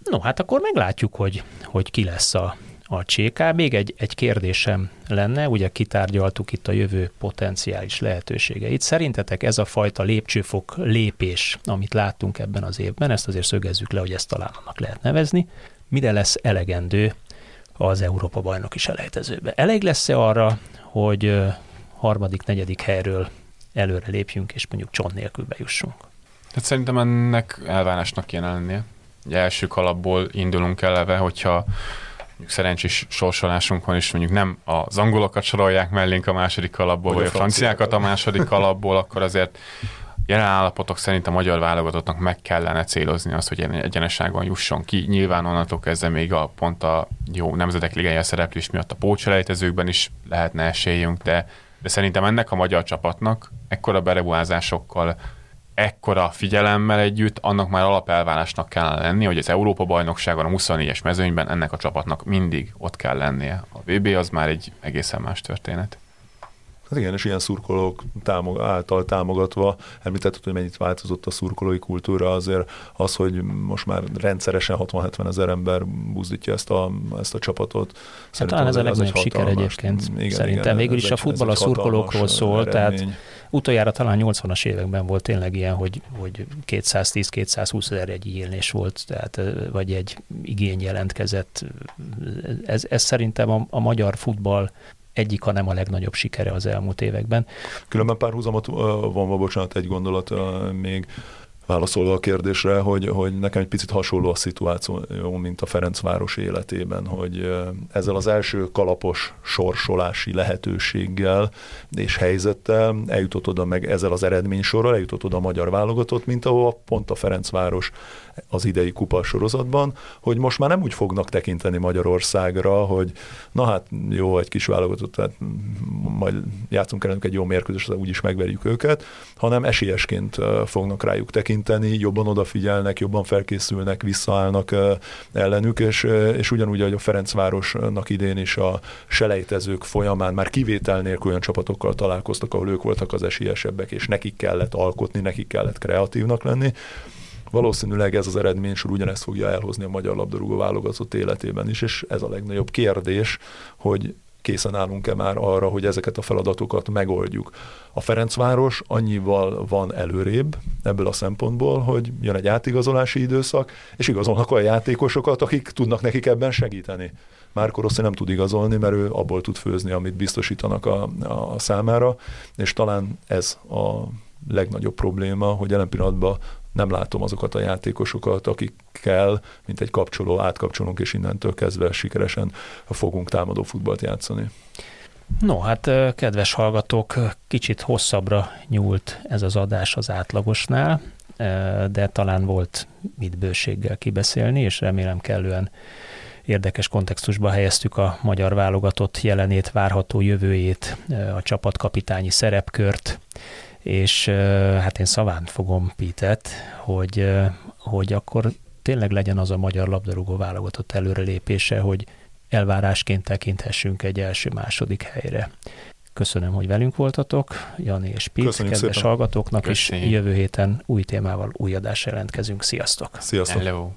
No, hát akkor meglátjuk, hogy, hogy ki lesz a, a CK. Még egy, egy kérdésem lenne, ugye kitárgyaltuk itt a jövő potenciális lehetőségeit. Szerintetek ez a fajta lépcsőfok lépés, amit láttunk ebben az évben, ezt azért szögezzük le, hogy ezt talán annak lehet nevezni, mire lesz elegendő az Európa bajnoki selejtezőbe. Elég lesz-e arra, hogy harmadik, negyedik helyről előre lépjünk, és mondjuk csont nélkül bejussunk? Hát szerintem ennek elvárásnak kéne lennie. Egy első kalapból indulunk eleve, hogyha mondjuk szerencsés sorsolásunk van, és mondjuk nem az angolokat sorolják mellénk a második kalapból, vagy, vagy a franciákat a második kalapból, akkor azért jelen állapotok szerint a magyar válogatottnak meg kellene célozni azt, hogy egyenesságon jusson ki. Nyilván onnantól kezdve még a pont a jó nemzetek ligája szereplés miatt a pócselejtezőkben is lehetne esélyünk, de, de szerintem ennek a magyar csapatnak ekkora berebuázásokkal ekkora figyelemmel együtt, annak már alapelvárásnak kellene lenni, hogy az Európa-bajnokságon, a 24-es mezőnyben ennek a csapatnak mindig ott kell lennie. A VB az már egy egészen más történet. Hát igen, és ilyen szurkolók támog, által támogatva, említetted, hogy mennyit változott a szurkolói kultúra, azért az, hogy most már rendszeresen 60-70 ezer ember buzdítja ezt a, ezt a csapatot. Hát talán ez a legnagyobb siker egyébként, igen, szerintem. Igen, Végül is a futball a szurkolókról szól, tehát utoljára talán 80-as években volt tényleg ilyen, hogy, hogy 210-220 ezer egy igénylés volt, tehát, vagy egy igény jelentkezett. Ez, ez szerintem a, a magyar futball egyik, hanem a legnagyobb sikere az elmúlt években. Különben párhuzamot vonva, bocsánat, egy gondolat még válaszolva a kérdésre, hogy, hogy nekem egy picit hasonló a szituáció, mint a Ferencváros életében, hogy ezzel az első kalapos sorsolási lehetőséggel és helyzettel eljutott oda meg ezzel az eredménysorral, eljutott oda a magyar válogatott, mint ahol pont a Ferencváros az idei kupa sorozatban, hogy most már nem úgy fognak tekinteni Magyarországra, hogy na hát jó, egy kis válogatott, tehát majd játszunk ellenük egy jó mérkőzést, úgyis megverjük őket, hanem esélyesként fognak rájuk tekinteni, jobban odafigyelnek, jobban felkészülnek, visszaállnak ellenük, és, és ugyanúgy, ahogy a Ferencvárosnak idén is a selejtezők folyamán már kivétel nélkül olyan csapatokkal találkoztak, ahol ők voltak az esélyesebbek, és nekik kellett alkotni, nekik kellett kreatívnak lenni, Valószínűleg ez az eredménysor ugyanezt fogja elhozni a magyar labdarúgó válogatott életében is, és ez a legnagyobb kérdés, hogy készen állunk-e már arra, hogy ezeket a feladatokat megoldjuk. A Ferencváros annyival van előrébb ebből a szempontból, hogy jön egy átigazolási időszak, és igazolnak olyan játékosokat, akik tudnak nekik ebben segíteni. Márko Rossi nem tud igazolni, mert ő abból tud főzni, amit biztosítanak a, a számára, és talán ez a legnagyobb probléma, hogy jelen pillanatban nem látom azokat a játékosokat, akikkel, mint egy kapcsoló, átkapcsolunk, és innentől kezdve sikeresen fogunk támadó futballt játszani. No, hát kedves hallgatók, kicsit hosszabbra nyúlt ez az adás az átlagosnál, de talán volt mit bőséggel kibeszélni, és remélem kellően érdekes kontextusba helyeztük a magyar válogatott jelenét, várható jövőjét, a csapatkapitányi szerepkört, és hát én szaván fogom Pitet, hogy, hogy akkor tényleg legyen az a magyar labdarúgó válogatott előrelépése, hogy elvárásként tekinthessünk egy első-második helyre. Köszönöm, hogy velünk voltatok, Jani és Pit, Köszönjük kedves szépen. hallgatóknak, Köszönjük. és jövő héten új témával, új adás jelentkezünk. Sziasztok! Sziasztok! Hello.